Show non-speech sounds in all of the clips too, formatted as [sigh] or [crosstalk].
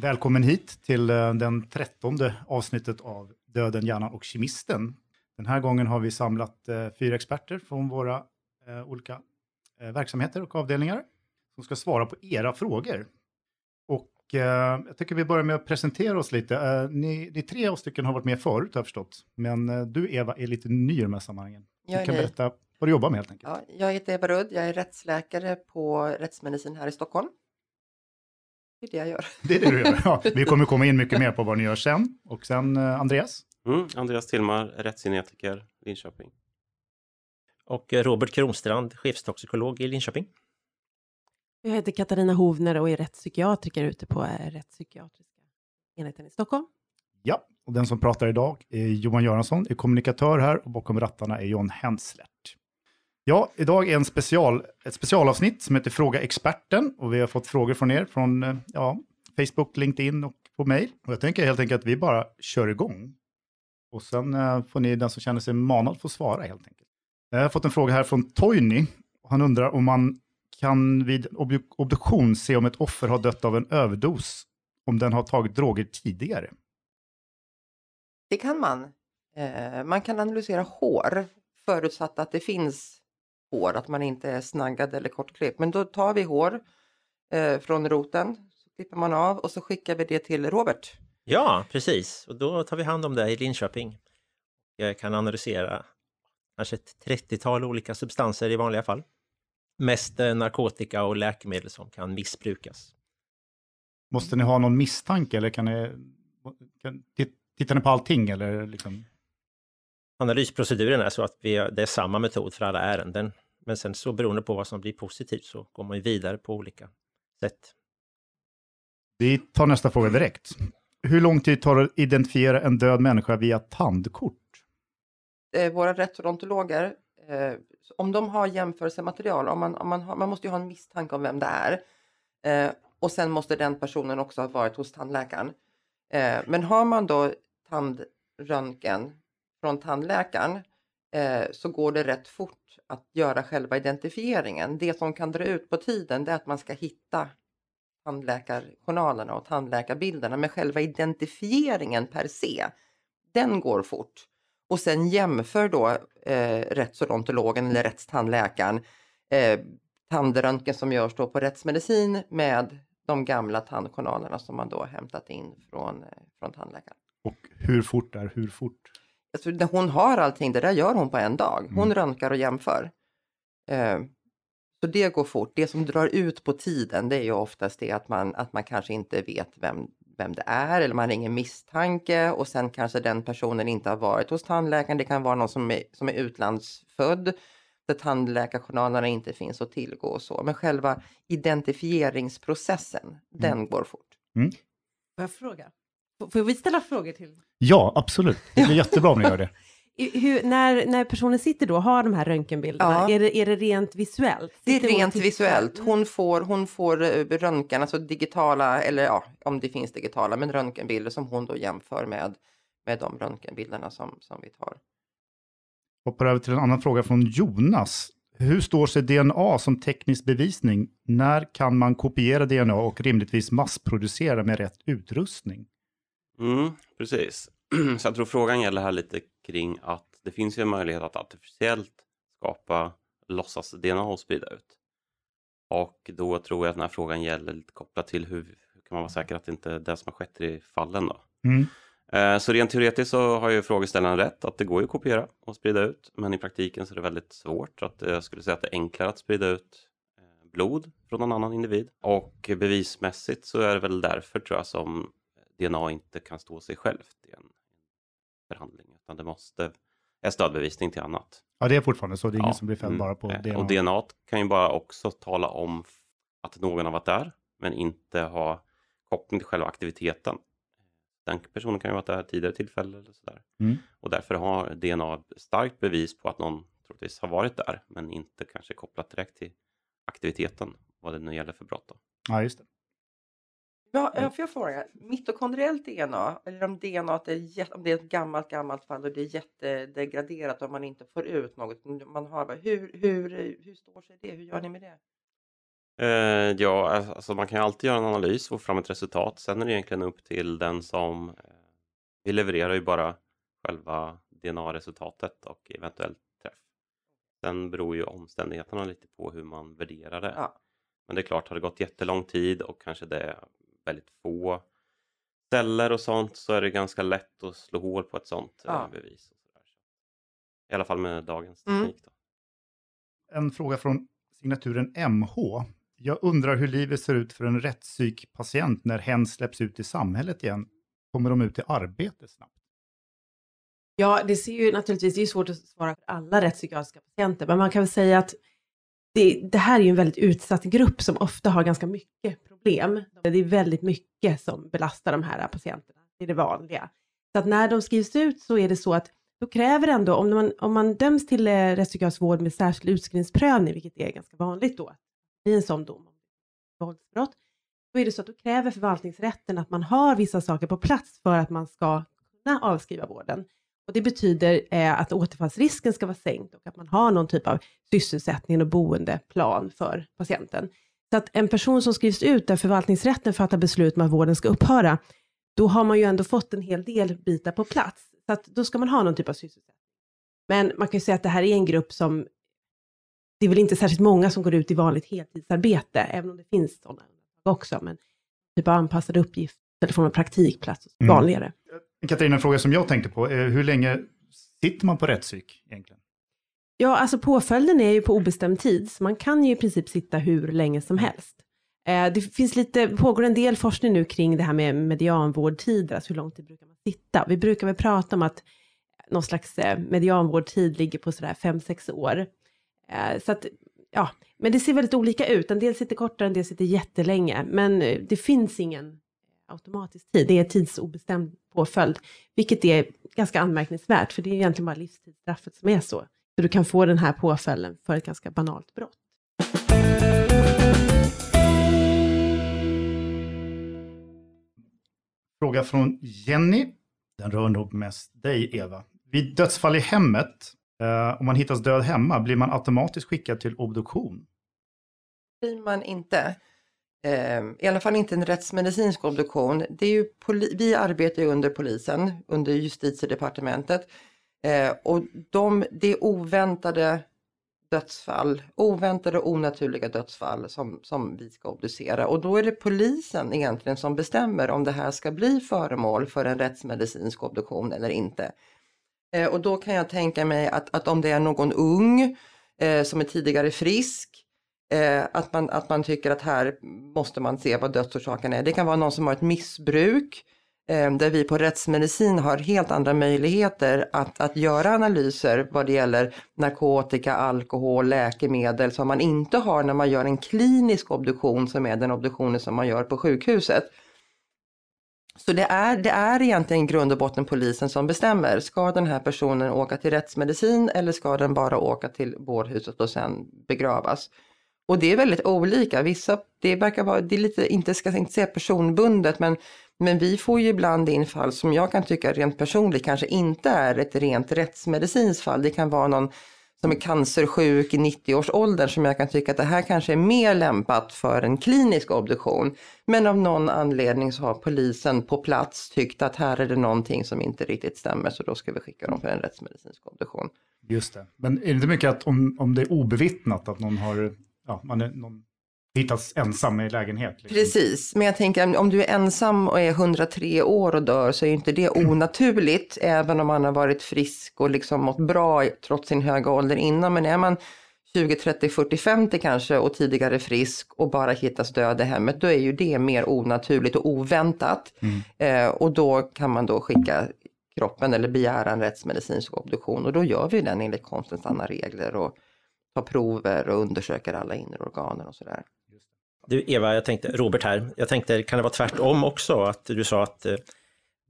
Välkommen hit till eh, den trettonde avsnittet av Döden, hjärnan och kemisten. Den här gången har vi samlat eh, fyra experter från våra eh, olika verksamheter och avdelningar som ska svara på era frågor. Och jag tycker vi börjar med att presentera oss lite. Ni, ni tre av stycken har varit med förut har jag förstått, men du Eva är lite ny i de här sammanhangen. Du kan ny. berätta vad du jobbar med helt enkelt. Ja, jag heter Eva Rudd, jag är rättsläkare på rättsmedicin här i Stockholm. Det är det jag gör. Det är det du gör. Ja, vi kommer komma in mycket mer på vad ni gör sen. Och sen eh, Andreas. Mm, Andreas Tillmar, rättsgenetiker, Linköping. Och eh, Robert Kronstrand, chefstoxikolog i Linköping. Jag heter Katarina Hovner och är rättspsykiatriker ute på eh, rättspsykiatriska enheten i Stockholm. Ja, och den som pratar idag är Johan Göransson, är kommunikatör här och bakom rattarna är John Henslert. Ja, idag är en special, ett specialavsnitt som heter Fråga experten och vi har fått frågor från er från eh, ja, Facebook, LinkedIn och på mail. Och jag tänker helt enkelt att vi bara kör igång. Och sen eh, får ni, den som känner sig manad, få svara helt enkelt. Eh, jag har fått en fråga här från Toyny. Han undrar om man kan vid obduktion se om ett offer har dött av en överdos om den har tagit droger tidigare. Det kan man. Man kan analysera hår förutsatt att det finns hår, att man inte är snaggad eller kortklippt. Men då tar vi hår eh, från roten, så klipper man av och så skickar vi det till Robert. Ja, precis. Och då tar vi hand om det i Linköping. Jag kan analysera kanske ett 30-tal olika substanser i vanliga fall. Mest eh, narkotika och läkemedel som kan missbrukas. Måste ni ha någon misstanke eller kan ni, kan, tit- tittar ni på allting eller liksom? Analysproceduren är så att vi, det är samma metod för alla ärenden. Men sen så beroende på vad som blir positivt så går man ju vidare på olika sätt. Vi tar nästa fråga direkt. Hur lång tid tar det att identifiera en död människa via tandkort? Eh, våra rättsodontologer, eh, om de har jämförelsematerial, om man, om man, har, man måste ju ha en misstanke om vem det är. Eh, och sen måste den personen också ha varit hos tandläkaren. Eh, men har man då tandröntgen från tandläkaren eh, så går det rätt fort att göra själva identifieringen. Det som kan dra ut på tiden det är att man ska hitta tandläkarjournalerna och tandläkarbilderna. Men själva identifieringen per se, den går fort. Och sen jämför då eh, rättsodontologen eller rättstandläkaren eh, tandröntgen som görs då på rättsmedicin med de gamla tandjournalerna som man då har hämtat in från, eh, från tandläkaren. Och hur fort är hur fort? Alltså, det- hon har allting, det där gör hon på en dag. Hon Mm. röntgar och jämför. Eh, så det går fort. Det som drar ut på tiden det är ju oftast det att man, att man kanske inte vet vem, vem det är eller man har ingen misstanke och sen kanske den personen inte har varit hos tandläkaren. Det kan vara någon som är, som är utlandsfödd där tandläkarjournalerna inte finns att tillgå och så. Men själva identifieringsprocessen, den går fort. Får jag fråga? Får vi ställa frågor till? Ja, absolut. Det blir jättebra om ni gör det. [laughs] Hur, när, när personen sitter då och har de här röntgenbilderna, Ja. är, det, är det rent visuellt? Det är Sitter hon och rent visuellt. Hon får, hon får eh, röntgen, alltså digitala, eller ja, om det finns digitala, men röntgenbilder som hon då jämför med, med de röntgenbilderna som, som vi tar. Hoppar över till en annan fråga från Jonas. Hur står sig DNA som teknisk bevisning? När kan man kopiera DNA och rimligtvis massproducera med rätt utrustning? Mm, precis. [clears throat] Så jag tror frågan gäller här lite kring att det finns ju en möjlighet att artificiellt skapa låtsas-DNA och sprida ut. Och då tror jag att den här frågan gäller lite kopplat till hur, hur kan man vara säker att det inte är det som har skett i fallen då. Mm. Eh, Så rent teoretiskt så har ju frågeställaren rätt att det går ju att kopiera och sprida ut. Men i praktiken så är det väldigt svårt. Att eh, jag skulle säga att det är enklare att sprida ut eh, blod från någon annan individ. Och bevismässigt så är det väl därför tror jag som DNA inte kan stå sig självt i en förhandling. Utan det måste är stödbevisning till annat. Ja, det är fortfarande så. Det är ingen Ja, som blir fälld mm, bara på DNA. Och DNA kan ju bara också tala om att någon har varit där men inte ha koppling till själva aktiviteten. Den personen kan ju ha varit där tidigare tillfälle eller sådär. Mm. Och därför har DNA starkt bevis på att någon troligtvis har varit där men inte kanske kopplat direkt till aktiviteten vad det nu gäller för brott. Då. Ja, just det. Ja, jag får jag fråga, mitokondriellt DNA, eller om DNA är, om det är ett gammalt, gammalt fall och det är jättedegraderat och man inte får ut något, man har, hur, hur, hur står sig det? Hur gör ni med det? Eh, ja, alltså man kan ju alltid göra en analys och få fram ett resultat. Sen är det egentligen upp till den som... Eh, vi levererar ju bara själva DNA-resultatet och eventuellt träff. Sen beror ju omständigheterna lite på hur man värderar det. Ja. Men det är klart, har det gått jättelång tid och kanske det väldigt få celler och sånt så är det ganska lätt att slå hål på ett sånt eh, Ja. bevis. Och så där. I alla fall med dagens Mm. teknik. Då. En fråga från signaturen MH. Jag undrar hur livet ser ut för en rättspsykpatient när hen släpps ut i samhället igen. Kommer de ut i arbete snabbt? Ja, det ser ju naturligtvis, det är ju svårt att svara för alla rättspsykiatriska patienter, men man kan väl säga att det, det här är ju en väldigt utsatt grupp som ofta har ganska mycket problem. Det är väldigt mycket som belastar de här patienterna, det är det vanliga. Så att när de skrivs ut så är det så att då kräver ändå, om man, om man döms till eh, rättspsykiatrisk vård med särskild utskrivningsprövning, vilket är ganska vanligt då, i en sån dom om våldsbrott, då är det så att då kräver förvaltningsrätten att man har vissa saker på plats för att man ska kunna avskriva vården. Och det betyder eh, att återfallsrisken ska vara sänkt och att man har någon typ av sysselsättning och boendeplan för patienten. Så att en person som skrivs ut där förvaltningsrätten fattar beslut om att vården ska upphöra, då har man ju ändå fått en hel del bitar på plats. Så att då ska man ha någon typ av sysselsättning. Men man kan ju säga att det här är en grupp som, det är väl inte särskilt många som går ut i vanligt heltidsarbete, även om det finns sådana också, men typ av anpassade uppgifter, eller form av praktikplats, Mm. Katarina, en fråga som jag tänkte på. Hur länge sitter man på rättspsyk egentligen? Ja, alltså påföljden är ju på obestämd tid, så man kan ju i princip sitta hur länge som helst. Eh, det finns lite, pågår en del forskning nu kring det här med medianvårdtider, alltså hur lång tid brukar man sitta? Vi brukar väl prata om att någon slags eh, medianvårdtid ligger på sådär 5-6 år. Eh, så att, ja, men det ser väldigt olika ut. En del sitter kortare, en del sitter jättelänge, men eh, det finns ingen automatisk tid. Det är tidsobestämd påföljd, vilket är ganska anmärkningsvärt, för det är egentligen bara livstidsstraffet som är så. Så du kan få den här påföljden för ett ganska banalt brott. Fråga från Jenny. Den rör nog mest dig, Eva. Vid dödsfall i hemmet, eh, om man hittas död hemma, blir man automatiskt skickad till obduktion? blir man inte. Eh, I alla fall inte en rättsmedicinsk obduktion. Det är ju poli- vi arbetar ju under polisen, under justitiedepartementet. Eh, och de, det är oväntade dödsfall, oväntade och onaturliga dödsfall som, som vi ska obducera. Och då är det polisen egentligen som bestämmer om det här ska bli föremål för en rättsmedicinsk obduktion eller inte. Eh, och då kan jag tänka mig att, att om det är någon ung eh, som är tidigare frisk, eh, att, man, att man tycker att här måste man se vad dödsorsaken är. Det kan vara någon som har ett missbruk, eh, där vi på rättsmedicin har helt andra möjligheter att, att göra analyser vad det gäller narkotika, alkohol, läkemedel som man inte har när man gör en klinisk obduktion som är den obduktionen som man gör på sjukhuset. Så det är, det är egentligen i grund och botten polisen som bestämmer. Ska den här personen åka till rättsmedicin eller ska den bara åka till vårdhuset och sen begravas? Och det är väldigt olika. Vissa, det verkar vara, det är lite, inte ska inte säga personbundet, men, men vi får ju ibland in fall som jag kan tycka rent personligt kanske inte är ett rent rättsmedicinskt fall. Det kan vara någon som är cancersjuk i 90-årsåldern som jag kan tycka att det här kanske är mer lämpat för en klinisk obduktion. Men av någon anledning så har polisen på plats tyckt att här är det någonting som inte riktigt stämmer så då ska vi skicka dem för en rättsmedicinsk obduktion. Just det. Men är det inte mycket att om, om det är obevittnat att någon har, ja, man är, någon hittats ensam i lägenhet? liksom? Precis, men jag tänker om du är ensam och är 103 år och dör så är ju inte det onaturligt, även om man har varit frisk och liksom mått bra trots sin höga ålder innan. Men är man 20, 30, 40, 50 kanske och tidigare frisk och bara hittas död i hemmet, då är ju det mer onaturligt och oväntat. Eh, och då kan man då skicka kroppen eller begära en rättsmedicinsk obduktion och då gör vi den enligt konstens alla regler och tar prover och undersöker alla inre organen och sådär. Du Eva, jag tänkte, Robert här, jag tänkte kan det vara tvärtom också? Att du sa att eh,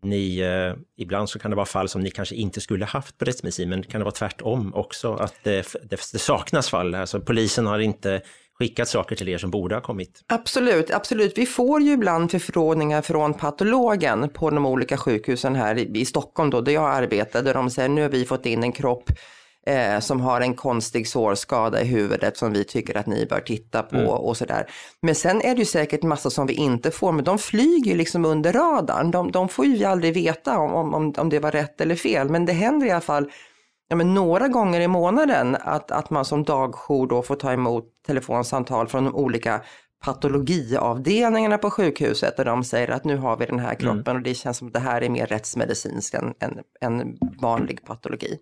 ni, eh, ibland så kan det vara fall som ni kanske inte skulle haft på rättsmedicin, men kan det vara tvärtom också? Att det, det, det saknas fall, alltså polisen har inte skickat saker till er som borde ha kommit? Absolut, absolut. Vi får ju ibland förfrågningar från patologen på de olika sjukhusen här i, i Stockholm då, där jag arbetar, där de säger nu har vi fått in en kropp eh, som har en konstig sårskada i huvudet som vi tycker att ni bör titta på Mm. och sådär. Men sen är det ju säkert massa som vi inte får, men de flyger ju liksom under radarn. De, de får ju aldrig veta om, om, om det var rätt eller fel, men det händer i alla fall ja, men några gånger i månaden att, att man som dagjour då får ta emot telefonsamtal från de olika patologiavdelningarna på sjukhuset där de säger att nu har vi den här kroppen och det känns som att det här är mer rättsmedicinskt än, än, än vanlig patologi.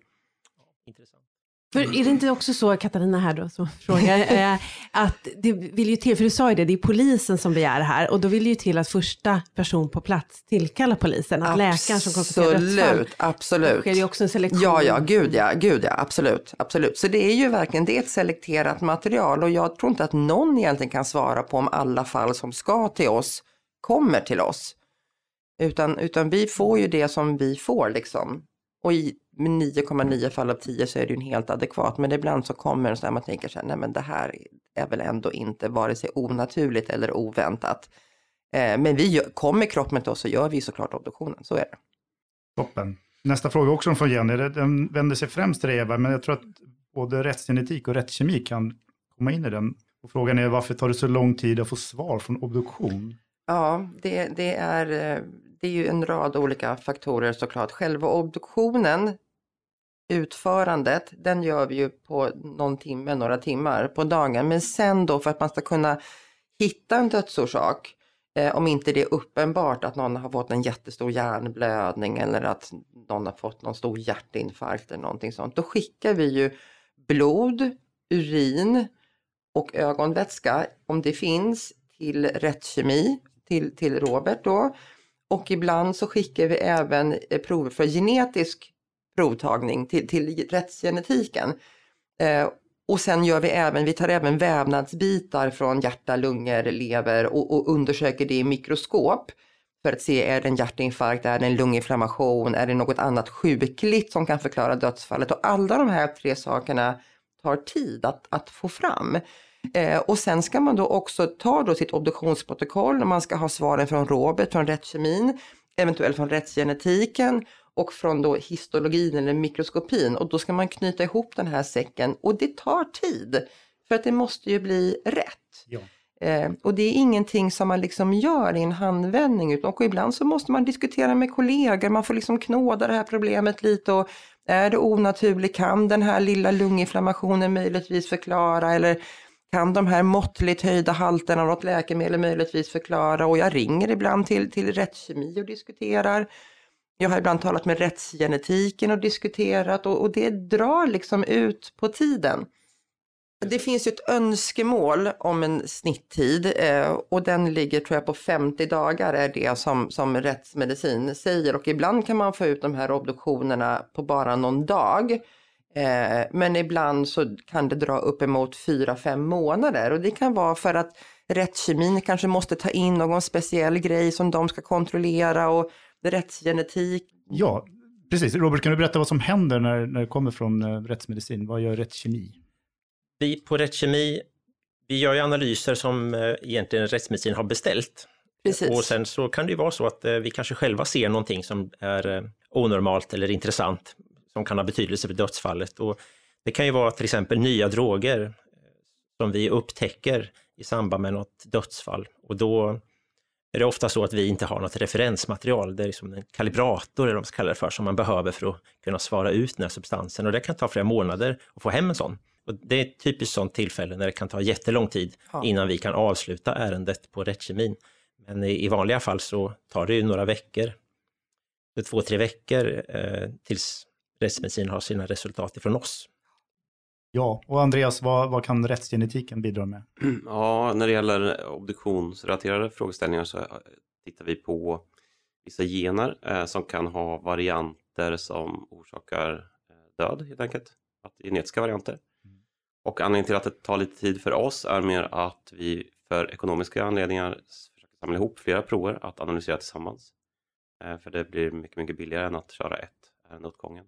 För är det inte också så, Katarina här då som [laughs] frågar, eh, att det vill ju till, för du sa ju det, det är polisen som begär det här och då vill det ju till att första person på plats tillkallar polisen, att läkaren som konstaterar dödsfall. Absolut, absolut. Då sker det ju också en selektion. Ja, ja, gud ja, gud ja, absolut, absolut. Så det är ju verkligen, det är ett selekterat material och jag tror inte att någon egentligen kan svara på om alla fall som ska till oss kommer till oss. Utan, utan vi får ju det som vi får liksom. Och i med 9,9 fall av 10 så är det ju en helt adekvat. Men ibland så kommer det så här man tänker så här, nej men det här är väl ändå inte vare sig onaturligt eller oväntat. Eh, men vi gör, kommer kroppen till oss så gör vi såklart obduktionen, så är det. Toppen. Nästa fråga också från Jenny, den vänder sig främst till dig Eva, men jag tror att både rättsgenetik och rättskemi kan komma in i den. Och frågan är varför tar det så lång tid att få svar från obduktion? Ja, det, det, är, eh, det är ju en rad olika faktorer såklart. Själva obduktionen, utförandet, den gör vi ju på någon timme, några timmar på dagen. Men sen då för att man ska kunna hitta en dödsorsak, eh, om inte det är uppenbart att någon har fått en jättestor hjärnblödning eller att någon har fått någon stor hjärtinfarkt eller någonting sånt, då skickar vi ju blod, urin och ögonvätska, om det finns, till rättskemi, till, till Robert då. Och ibland så skickar vi även eh, prover för genetisk provtagning till, till rättsgenetiken. Eh, och sen gör vi även, vi tar även vävnadsbitar från hjärta, lungor, lever och, och undersöker det i mikroskop för att se är det en hjärtinfarkt, är det en lunginflammation, är det något annat sjukligt som kan förklara dödsfallet. Och alla de här tre sakerna tar tid att, att få fram. Eh, och sen ska man då också ta då sitt obduktionsprotokoll, man ska ha svaren från Robert, från rättskemin, eventuellt från rättsgenetiken och från då histologin eller mikroskopin och då ska man knyta ihop den här säcken och det tar tid för att det måste ju bli rätt. Ja. Eh, och det är ingenting som man liksom gör i en handvändning utan och ibland så måste man diskutera med kollegor, man får liksom knåda det här problemet lite och är det onaturligt, kan den här lilla lunginflammationen möjligtvis förklara eller kan de här måttligt höjda halterna av något läkemedel möjligtvis förklara och jag ringer ibland till, till rättskemi och diskuterar. Jag har ibland talat med rättsgenetiken och diskuterat och, och det drar liksom ut på tiden. Det finns ju ett önskemål om en snitttid eh, och den ligger tror jag på 50 dagar är det som, som rättsmedicin säger och ibland kan man få ut de här obduktionerna på bara någon dag. Eh, men ibland så kan det dra uppemot 4-5 månader och det kan vara för att rättskemin kanske måste ta in någon speciell grej som de ska kontrollera och rättsgenetik. Ja, precis. Robert, kan du berätta vad som händer när, när det kommer från eh, rättsmedicin? Vad gör rättskemi? Vi på rättskemi, vi gör ju analyser som eh, egentligen rättsmedicin har beställt. Precis. Och sen så kan det ju vara så att eh, vi kanske själva ser någonting som är onormalt eller intressant, som kan ha betydelse för dödsfallet. Och det kan ju vara till exempel nya droger som vi upptäcker i samband med något dödsfall. Och då är det ofta så att vi inte har något referensmaterial. Det är liksom en kalibrator, eller vad man ska kalla det för, som man behöver för att kunna svara ut den här substansen. Och det kan ta flera månader att få hem en sån. Och det är ett typiskt sånt tillfälle när det kan ta jättelång tid Ja. innan vi kan avsluta ärendet på rättskemin. Men i, i vanliga fall så tar det ju några veckor, två, tre veckor eh, tills rättsmedicin har sina resultat ifrån oss. Ja, och Andreas, vad, vad kan rättsgenetiken bidra med? [clears throat] Ja, när det gäller obduktionsrelaterade frågeställningar så eh, tittar vi på vissa gener eh, som kan ha varianter som orsakar eh, död helt enkelt. Att genetiska varianter. Och anledningen till att det tar lite tid för oss är mer att vi för ekonomiska anledningar försöker samla ihop flera prover att analysera tillsammans. Eh, för det blir mycket, mycket billigare än att köra ett ärende åt gången.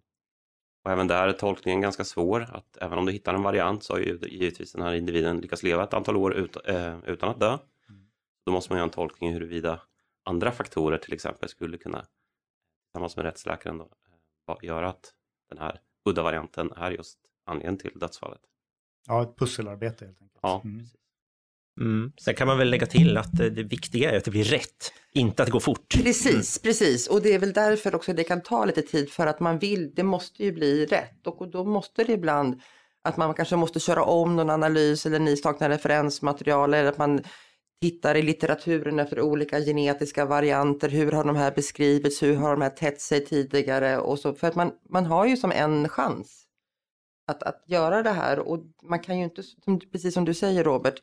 Och även där är tolkningen ganska svår. Att även om du hittar en variant så har ju givetvis den här individen lyckats leva ett antal år ut, eh, utan att dö. Då måste man göra en tolkning huruvida andra faktorer till exempel skulle kunna tillsammans med rättsläkaren då, eh, göra att den här udda varianten är just anledningen till dödsfallet. Ja, ett pusselarbete helt enkelt. Ja, Mm. precis. Mm. Sen kan man väl lägga till att det viktiga är att det blir rätt, inte att det går fort. Precis, precis. Och det är väl därför också det kan ta lite tid för att man vill, det måste ju bli rätt och då måste det ibland att man kanske måste köra om någon analys eller ni saknar referensmaterial eller att man tittar i litteraturen efter olika genetiska varianter. Hur har de här beskrivits? Hur har de här tätt sig tidigare? Och så, för att man, man har ju som en chans att, att göra det här och man kan ju inte, precis som du säger Robert,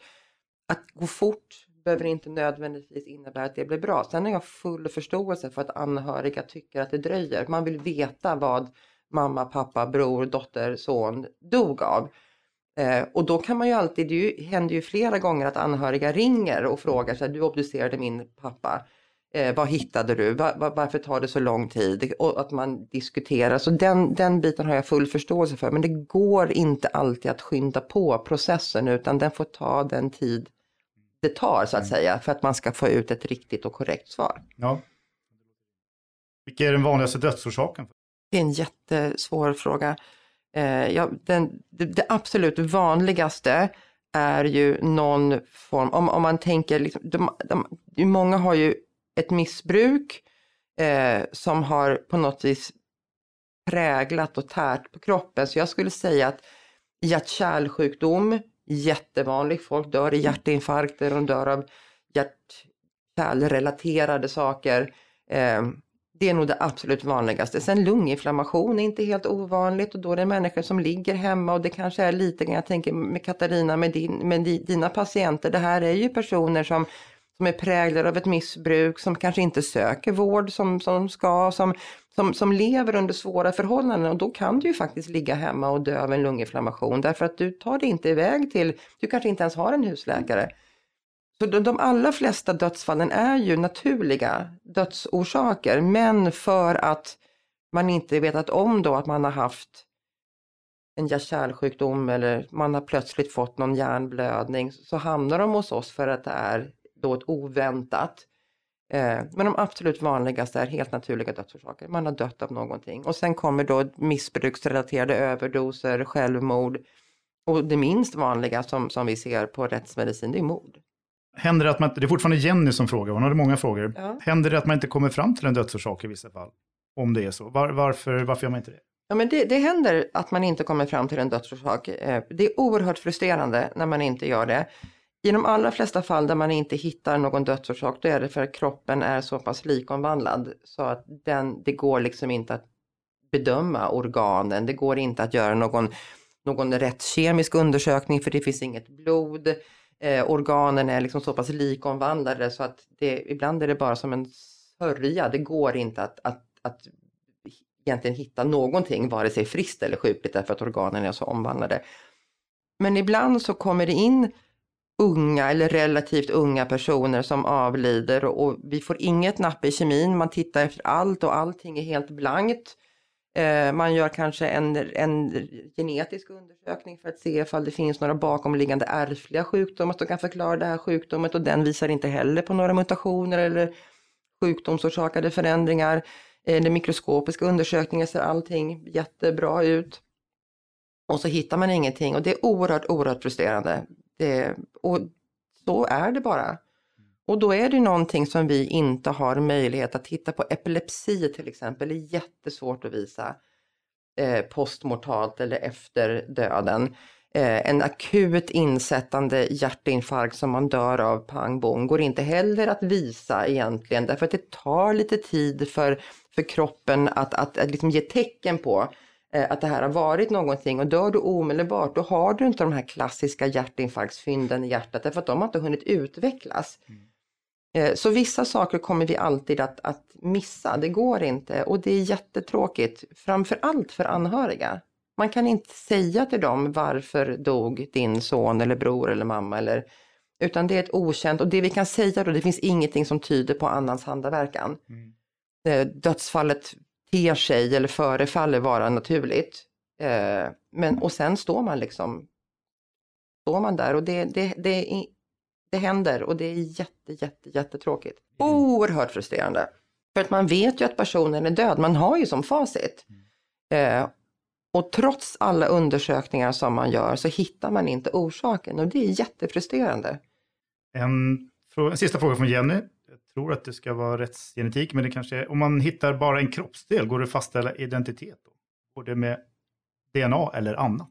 att gå fort behöver inte nödvändigtvis innebära att det blir bra. Sen har jag full förståelse för att anhöriga tycker att det dröjer. Man vill veta vad mamma, pappa, bror, dotter, son dog av. Eh, och då kan man ju alltid, det ju, händer ju flera gånger att anhöriga ringer och frågar sig, du obducerade min pappa. Eh, vad hittade du? Va, va, varför tar det så lång tid? Och att man diskuterar. Så den, den biten har jag full förståelse för. Men det går inte alltid att skynda på processen utan den får ta den tid det tar så att säga för att man ska få ut ett riktigt och korrekt svar. Ja. Vilken är den vanligaste dödsorsaken? Det är en jättesvår fråga. Eh, ja, den, det, det absolut vanligaste är ju någon form, om, om man tänker, liksom, de, de, många har ju ett missbruk eh, som har på något vis präglat och tärt på kroppen. Så jag skulle säga att hjärt-kärlsjukdom, jättevanlig, folk dör i hjärtinfarkter, de dör av hjärt-kärlrelaterade saker. Eh, det är nog det absolut vanligaste. Sen lunginflammation är inte helt ovanligt och då är det människor som ligger hemma och det kanske är lite, jag tänker med Katarina, med, din, med dina patienter, det här är ju personer som, som är präglade av ett missbruk, som kanske inte söker vård som, som de ska, som, som, som lever under svåra förhållanden och då kan du ju faktiskt ligga hemma och dö av en lunginflammation därför att du tar dig inte iväg till, du kanske inte ens har en husläkare. Så de, de allra flesta dödsfallen är ju naturliga dödsorsaker, men för att man inte vetat om då att man har haft en hjärt-kärlsjukdom eller man har plötsligt fått någon hjärnblödning så hamnar de hos oss för att det är då ett oväntat. Eh, men de absolut vanligaste är helt naturliga dödsorsaker. Man har dött av någonting och sen kommer då missbruksrelaterade överdoser, självmord och det minst vanliga som, som vi ser på rättsmedicin det är mord. Händer det att man, det är fortfarande Jenny som frågar, hon hade många frågor. Ja. Händer det att man inte kommer fram till en dödsorsak i vissa fall? Om det är så. Var, varför, varför gör man inte det? Ja, men det, det händer att man inte kommer fram till en dödsorsak. Eh, Det är oerhört frustrerande när man inte gör det. I de allra flesta fall där man inte hittar någon dödsorsak, då är det för att kroppen är så pass likomvandlad så att den, det går liksom inte att bedöma organen. Det går inte att göra någon, någon rättskemisk undersökning för det finns inget blod. Eh, organen är liksom så pass likomvandlade så att det, ibland är det bara som en sörja. Det går inte att, att, att egentligen hitta någonting, vare sig friskt eller sjukligt, därför att organen är så omvandlade. Men ibland så kommer det in unga eller relativt unga personer som avlider och vi får inget napp i kemin. Man tittar efter allt och allting är helt blankt. Eh, man gör kanske en, en genetisk undersökning för att se ifall det finns några bakomliggande ärftliga sjukdomar som kan förklara det här sjukdomet och den visar inte heller på några mutationer eller sjukdomsorsakade förändringar. Eh, den mikroskopiska undersökningen ser allting jättebra ut. Och så hittar man ingenting och det är oerhört, oerhört frustrerande. Det, och så är det bara. Och då är det någonting som vi inte har möjlighet att titta på. Epilepsi till exempel är jättesvårt att visa eh, postmortalt eller efter döden. Eh, en akut insättande hjärtinfarkt som man dör av pang bom går inte heller att visa egentligen därför att det tar lite tid för, för kroppen att, att, att liksom ge tecken på eh, att det här har varit någonting och dör du omedelbart då har du inte de här klassiska hjärtinfarktsfynden i hjärtat därför att de har inte hunnit utvecklas. Eh, Så vissa saker kommer vi alltid att, att missa, det går inte och det är jättetråkigt, framför allt för anhöriga. Man kan inte säga till dem varför dog din son eller bror eller mamma eller utan det är ett okänt och det vi kan säga då, det finns ingenting som tyder på annans handaverkan. Eh, Dödsfallet ter sig eller förefaller vara naturligt. Eh, Men, och sen står man liksom står man där och det, det, det, är- det händer och det är jätte, jätte, jättetråkigt. Oerhört frustrerande. För att man vet ju att personen är död, man har ju som facit. Eh, Och trots alla undersökningar som man gör så hittar man inte orsaken och det är jättefrustrerande. En, en sista fråga från Jenny. Jag tror att det ska vara rättsgenetik, men det kanske är, om man hittar bara en kroppsdel, går det att fastställa identitet då? Går det med DNA eller annat?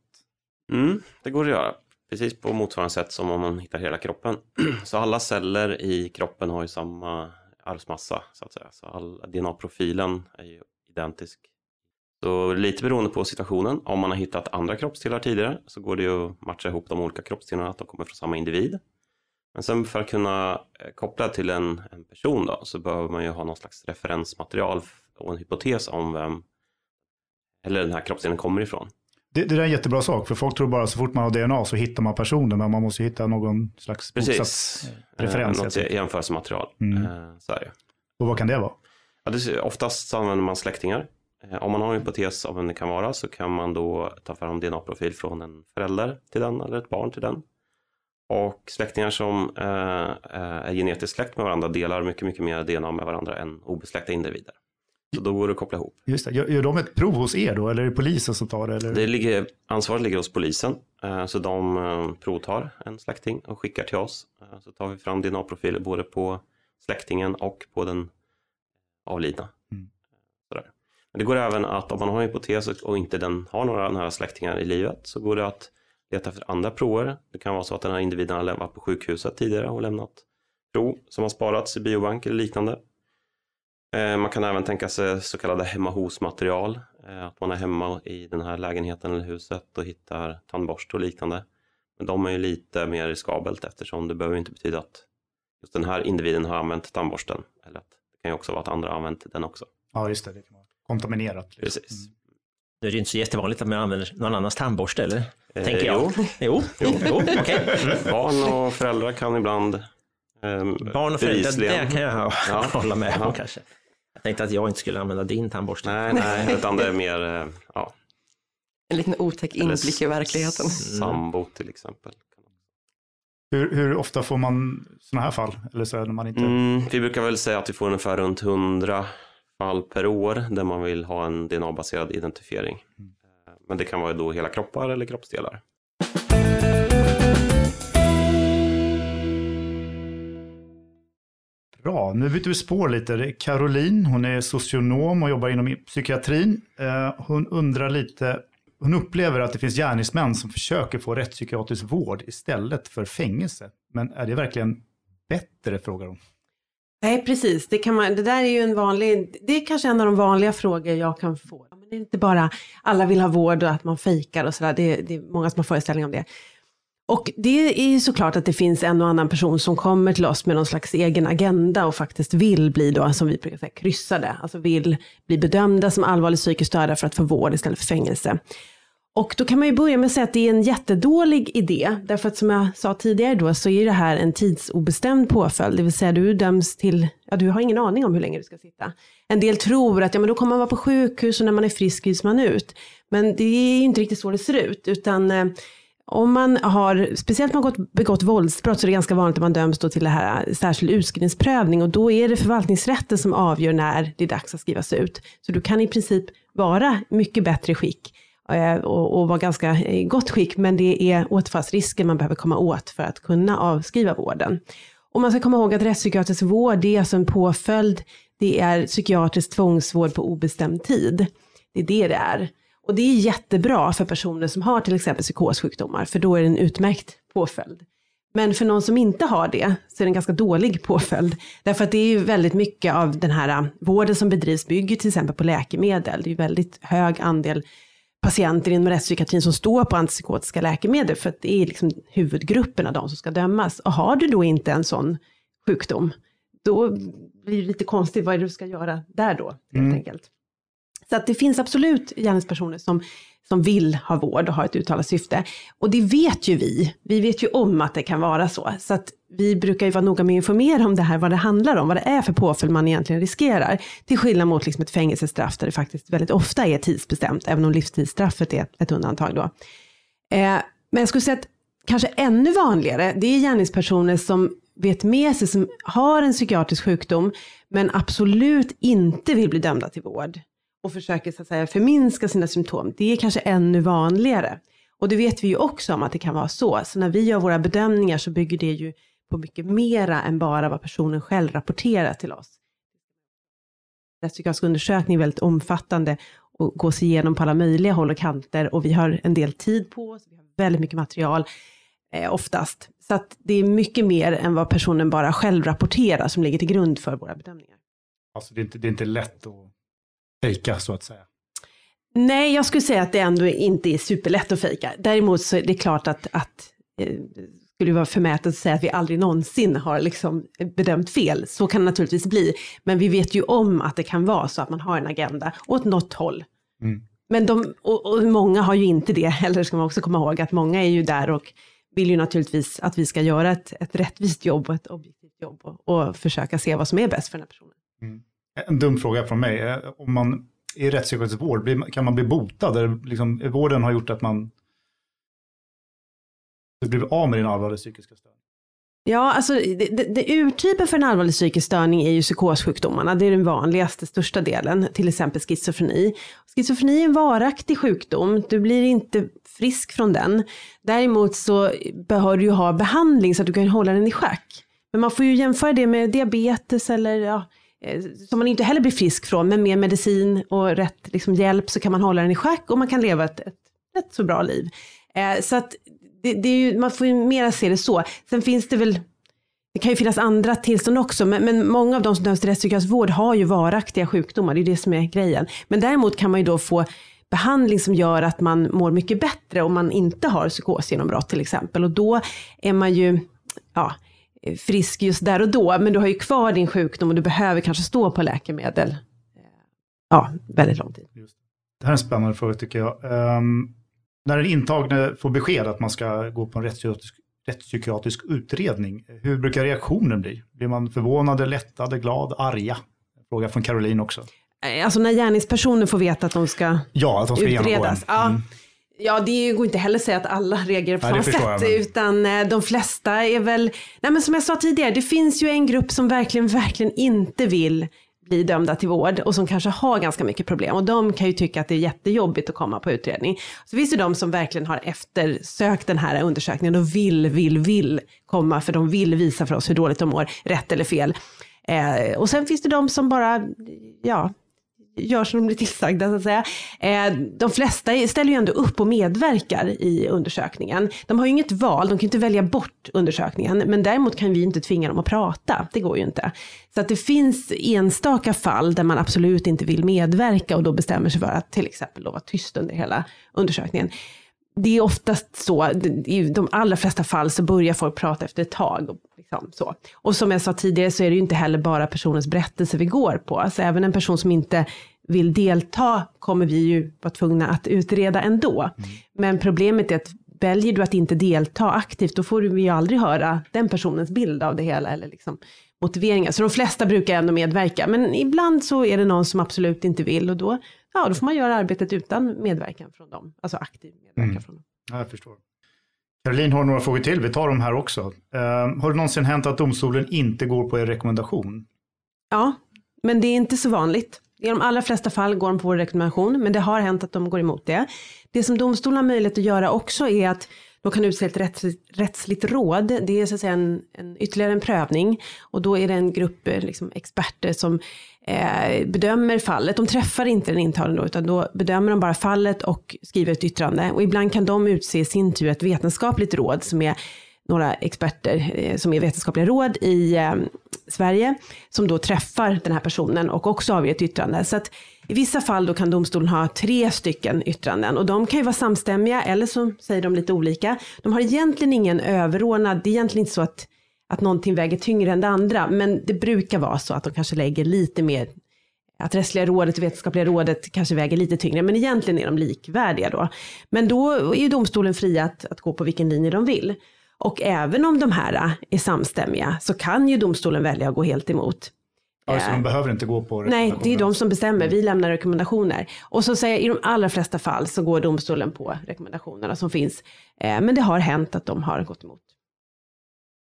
Mm, det går att göra. Precis på motsvarande sätt som om man hittar hela kroppen. [clears throat] Så alla celler i kroppen har ju samma arvsmassa, så att säga. Så all DNA-profilen är ju identisk. Så lite beroende på situationen. Om man har hittat andra kroppsdelar tidigare så går det ju att matcha ihop de olika kroppsdelarna, att de kommer från samma individ. Men sen för att kunna eh, koppla till en, en person då, så behöver man ju ha någon slags referensmaterial och en hypotes om vem eller den här kroppsdelen kommer ifrån. Det, det är en jättebra sak, för folk tror bara så fort man har DNA så hittar man personen, men man måste ju hitta någon slags Precis. motsatt referens. Eh, något jämförelsematerial. Mm. Eh, så är det. Och vad kan det vara? Ja, det, oftast så använder man släktingar. Eh, om man har en hypotes om vem det kan vara så kan man då ta fram DNA-profil från en förälder till den eller ett barn till den. Och släktingar som eh, eh, är genetiskt släkt med varandra delar mycket, mycket mer DNA med varandra än obesläktade individer. Så då går det att koppla ihop. Just det. Gör, gör de ett prov hos er då, eller är det polisen som tar det? Eller? Det ligger, ansvaret ligger hos polisen, eh, så de provtar en släkting och skickar till oss. Så tar vi fram DNA-profiler både på släktingen och på den avlidna. Mm. Men det går även att om man har en hypotes och inte den har några nära släktingar i livet så går det att leta efter andra prover. Det kan vara så att den här individen har varit på sjukhuset tidigare och lämnat prov som har sparats i biobank eller liknande. Eh, Man kan även tänka sig så kallade hemma hos-material. eh, Att man är hemma i den här lägenheten eller huset och hittar tandborste och liknande. Men de är ju lite mer riskabelt eftersom det behöver inte betyda att just den här individen har använt tandborsten. Eller att det kan ju också vara att andra har använt den också. Ja, just det. det kan vara kontaminerat. liksom. Precis. Nu är det inte så jättevanligt att man använder någon annans tandborste, eller? Eh, Tänker jag. jo. Jo, jo, jo okej. Mm. [laughs] Barn och föräldrar kan ibland ehm, Barn och föräldrar, det kan jag Ja. [laughs] hålla med om Ja. kanske. Jag tänkte att jag inte skulle använda din tandborste. Nej, nej, utan det är mer eh, ja, En liten otäck inblick i verkligheten. Sambo till exempel. Hur, hur ofta får man sådana här fall? Eller så är det när man inte... Mm, vi brukar väl säga att vi får ungefär runt 100 fall per år där man vill ha en DNA-baserad identifiering. Mm. Men det kan vara då hela kroppar eller kroppsdelar. Bra, nu byter vi spår lite. Det är Caroline, hon är socionom och jobbar inom psykiatrin. Eh, hon undrar lite, hon upplever att det finns gärningsmän som försöker få rättspsykiatrisk vård istället för fängelse. Men är det verkligen bättre, frågar hon. Nej, precis. Det, kan man, det där är ju en vanlig, det är kanske en av de vanliga frågor jag kan få. Men det är inte bara alla vill ha vård och att man fejkar och sådär. Det, det är många som har föreställningar om det. Och det är ju såklart att det finns en och annan person som kommer till oss med någon slags egen agenda och faktiskt vill bli då, som vi brukar säga, kryssade. Alltså vill bli bedömda som allvarligt psykiskt störda för att få vård istället för fängelse. Och då kan man ju börja med att säga att det är en jättedålig idé. Därför att som jag sa tidigare då så är det här en tidsobestämd påföljd. Det vill säga du döms till, ja du har ingen aning om hur länge du ska sitta. En del tror att ja, men då kommer man vara på sjukhus och när man är frisk skrivs man ut. Men det är ju inte riktigt så det ser ut. Utan eh, om man har, speciellt om man har gått, begått våldsbrott så är det ganska vanligt att man döms då till det här eh, särskild utskrivningsprövning och då är det förvaltningsrätten som avgör när det är dags att skrivas ut. Så du kan i princip vara mycket bättre skick Eh, och, och vara ganska i gott skick men det är återfallsrisken man behöver komma åt för att kunna avskriva vården. Och man ska komma ihåg att rättspsykiatrisk vård det är alltså en påföljd, det är psykiatrisk tvångsvård på obestämd tid. Det är det det är. Och det är jättebra för personer som har till exempel psykossjukdomar, för då är det en utmärkt påföljd. Men för någon som inte har det så är det en ganska dålig påföljd. Därför att det är ju väldigt mycket av den här äh, vården som bedrivs bygger till exempel på läkemedel. Det är ju väldigt hög andel patienter inom rättspsykiatrin som står på antipsykotiska läkemedel för att det är liksom huvudgruppen av de som ska dömas. Och har du då inte en sån sjukdom, då blir det lite konstigt vad är det du ska göra där då, helt Mm. enkelt. Så att det finns absolut gärningspersoner som, som vill ha vård och har ett uttalat syfte. Och det vet ju vi. Vi vet ju om att det kan vara så. Så att vi brukar ju vara noga med att informera om det här, vad det handlar om, vad det är för påföljd man egentligen riskerar. Till skillnad mot liksom ett fängelsestraff där det faktiskt väldigt ofta är tidsbestämt, även om livstidsstraffet är ett undantag då. Eh, men jag skulle säga att kanske ännu vanligare, det är gärningspersoner som vet med sig, som har en psykiatrisk sjukdom, men absolut inte vill bli dömda till vård och försöker så att säga förminska sina symptom, det är kanske ännu vanligare. Och det vet vi ju också om att det kan vara så. Så när vi gör våra bedömningar så bygger det ju på mycket mera än bara vad personen själv rapporterar till oss. Rättspsykiatrisk undersökning är väldigt omfattande och gås igenom på alla möjliga håll och kanter och vi har en del tid på oss, vi har väldigt mycket material eh, oftast. Så att det är mycket mer än vad personen bara själv rapporterar som ligger till grund för våra bedömningar. Alltså det är inte, det är inte lätt att fejka så att säga. Nej, jag skulle säga att det ändå inte är superlätt att fejka. Däremot så är det klart att, att eh, skulle vara förmätet att säga att vi aldrig någonsin har liksom bedömt fel. Så kan det naturligtvis bli. Men vi vet ju om att det kan vara så att man har en agenda åt något håll. Mm. Men de, och, och många har ju inte det heller, ska man också komma ihåg, att många är ju där och vill ju naturligtvis att vi ska göra ett, ett rättvist jobb och ett objektivt jobb och, och försöka se vad som är bäst för den här personen. Mm. En dum fråga från mig. Eh, om man är i rättspsykiatrisk vård, kan man bli botad? Eller liksom, vården har gjort att man du blir av med din allvarliga psykiska störning? Ja, alltså det, det, det urtypen för en allvarlig psykisk störning är ju psykossjukdomarna. Det är den vanligaste, största delen, till exempel schizofreni. Schizofreni är en varaktig sjukdom, du blir inte frisk från den. Däremot så behöver du ju ha behandling så att du kan hålla den i schack. Men man får ju jämföra det med diabetes eller ja, Eh, som man inte heller blir frisk från, men med medicin och rätt liksom, hjälp så kan man hålla den i schack och man kan leva ett, ett rätt så bra liv. Eh, så att det, det är ju, man får ju mera se det så. Sen finns det väl, det kan ju finnas andra tillstånd också, men, men många av de som döms till rättspsykiatrisk vård har ju varaktiga sjukdomar, det är det som är grejen. Men däremot kan man ju då få behandling som gör att man mår mycket bättre om man inte har psykosgenombrott till exempel. Och då är man ju, ja, frisk just där och då, men du har ju kvar din sjukdom och du behöver kanske stå på läkemedel. Ja, väldigt lång tid. Det här är en spännande fråga tycker jag. Ehm, när den intagne får besked att man ska gå på en rättspsykiatrisk, rättspsykiatrisk utredning, hur brukar reaktionen bli? Blir man förvånade, lättade, glad, arga? Fråga från Caroline också. Eh, Alltså när gärningspersoner får veta att de ska Ja, att de ska utredas. Ja. Mm. Ja, det går inte heller att säga att alla reagerar på samma jag, sätt, men- utan eh, de flesta är väl, nej men som jag sa tidigare, det finns ju en grupp som verkligen, verkligen inte vill bli dömda till vård och som kanske har ganska mycket problem och de kan ju tycka att det är jättejobbigt att komma på utredning. Så finns det de som verkligen har eftersökt den här undersökningen och vill, vill, vill komma för de vill visa för oss hur dåligt de mår, rätt eller fel. Eh, och sen finns det de som bara, ja, gör som de blir tillsagda så att säga. Eh, de flesta ställer ju ändå upp och medverkar i undersökningen. De har ju inget val, de kan ju inte välja bort undersökningen, men däremot kan vi inte tvinga dem att prata, det går ju inte. Så att det finns enstaka fall där man absolut inte vill medverka och då bestämmer sig för att till exempel då vara tyst under hela undersökningen. Det är oftast så, i de allra flesta fall så börjar folk prata efter ett tag. Och, liksom så. och som jag sa tidigare så är det ju inte heller bara personens berättelse vi går på. Alltså även en person som inte vill delta kommer vi ju vara tvungna att utreda ändå. Men problemet är att väljer du att inte delta aktivt då får vi ju aldrig höra den personens bild av det hela eller liksom motiveringar. Så de flesta brukar ändå medverka. Men ibland så är det någon som absolut inte vill och då, ja, då får man göra arbetet utan medverkan från dem. Alltså aktiv medverkan Mm. från dem. Ja, jag förstår. Caroline har några frågor till, vi tar dem här också. Ehm, har det någonsin hänt att domstolen inte går på er rekommendation? Ja, men det är inte så vanligt. I de allra flesta fall går de på vår rekommendation, men det har hänt att de går emot det. Det som domstolen har möjlighet att göra också är att de kan utse ett rättsligt, rättsligt råd. Det är så att säga en, en, ytterligare en prövning och då är det en grupp eh, liksom, experter som eh, bedömer fallet. De träffar inte den intagne då, utan då bedömer de bara fallet och skriver ett yttrande. Och ibland kan de utse i sin tur ett vetenskapligt råd som är några experter eh, som är vetenskapliga råd i eh, Sverige som då träffar den här personen och också avger ett yttrande. Så att i vissa fall då kan domstolen ha tre stycken yttranden och de kan ju vara samstämmiga eller så säger de lite olika. De har egentligen ingen överordnad, det är egentligen inte så att, att någonting väger tyngre än det andra, men det brukar vara så att de kanske lägger lite mer att rättsliga rådet och vetenskapliga rådet kanske väger lite tyngre, men egentligen är de likvärdiga då. Men då är ju domstolen fri att, att gå på vilken linje de vill. Och även om de här är samstämmiga så kan ju domstolen välja att gå helt emot. Ja, så Eh, de behöver inte gå på Nej, det är de som bestämmer. Vi lämnar rekommendationer. Och så säger jag, i de allra flesta fall så går domstolen på rekommendationerna som finns. Eh, Men det har hänt att de har gått emot.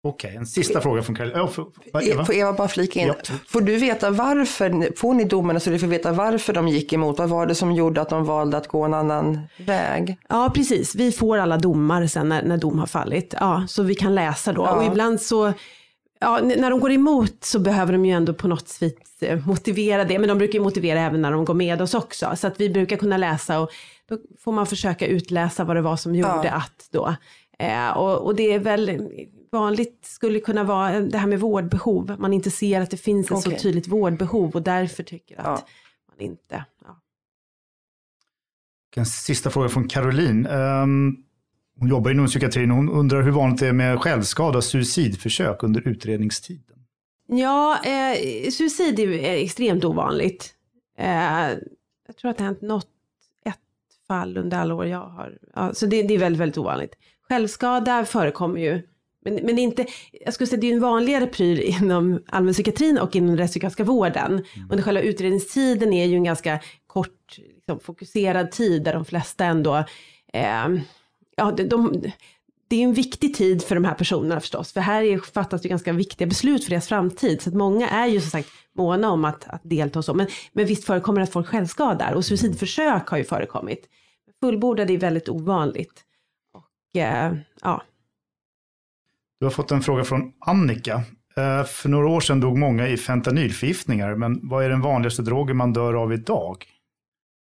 Okej, en sista fråga från för, Eva. Får Eva bara flika in? Ja. Får du veta varför, får ni domarna så du får veta varför de gick emot? Vad var det som gjorde att de valde att gå en annan väg? Ja, precis. Vi får alla domar sen när, när dom har fallit. Ja, så vi kan läsa då. Ja. Och ibland så, ja, när de går emot så behöver de ju ändå på något vis eh, motivera det. Men de brukar ju motivera även när de går med oss också. Så att vi brukar kunna läsa och då får man försöka utläsa vad det var som gjorde Ja. att då. Eh, och, och det är väl vanligt skulle kunna vara det här med vårdbehov. Man inte ser att det finns ett så Okej. tydligt vårdbehov och därför tycker att Ja. man inte. Ja. En sista fråga från Caroline. Ehm, hon jobbar inom psykiatrin och hon undrar hur vanligt det är med självskada och suicidförsök under utredningstiden. Ja, eh, suicid är extremt ovanligt. Eh, jag tror att det har hänt något, ett fall under alla år jag har. Ja, så det, det är väldigt, väldigt ovanligt. Självskada förekommer ju. Men, men inte, jag skulle säga det är en vanligare pryl [laughs] inom allmänpsykiatrin och inom den rättspsykiatriska vården. Under själva utredningstiden är ju en ganska kort, liksom, fokuserad tid där de flesta ändå, eh, ja, de, de, det är en viktig tid för de här personerna förstås, för här är, fattas det ganska viktiga beslut för deras framtid, så att många är ju som sagt måna om att, att delta och så, men, men visst förekommer det att folk självskadar och suicidförsök har ju förekommit. Fullbordade är väldigt ovanligt. Och eh, ja, du har fått en fråga från Annika. Eh, för några år sedan dog många i fentanylförgiftningar, men vad är den vanligaste drogen man dör av idag?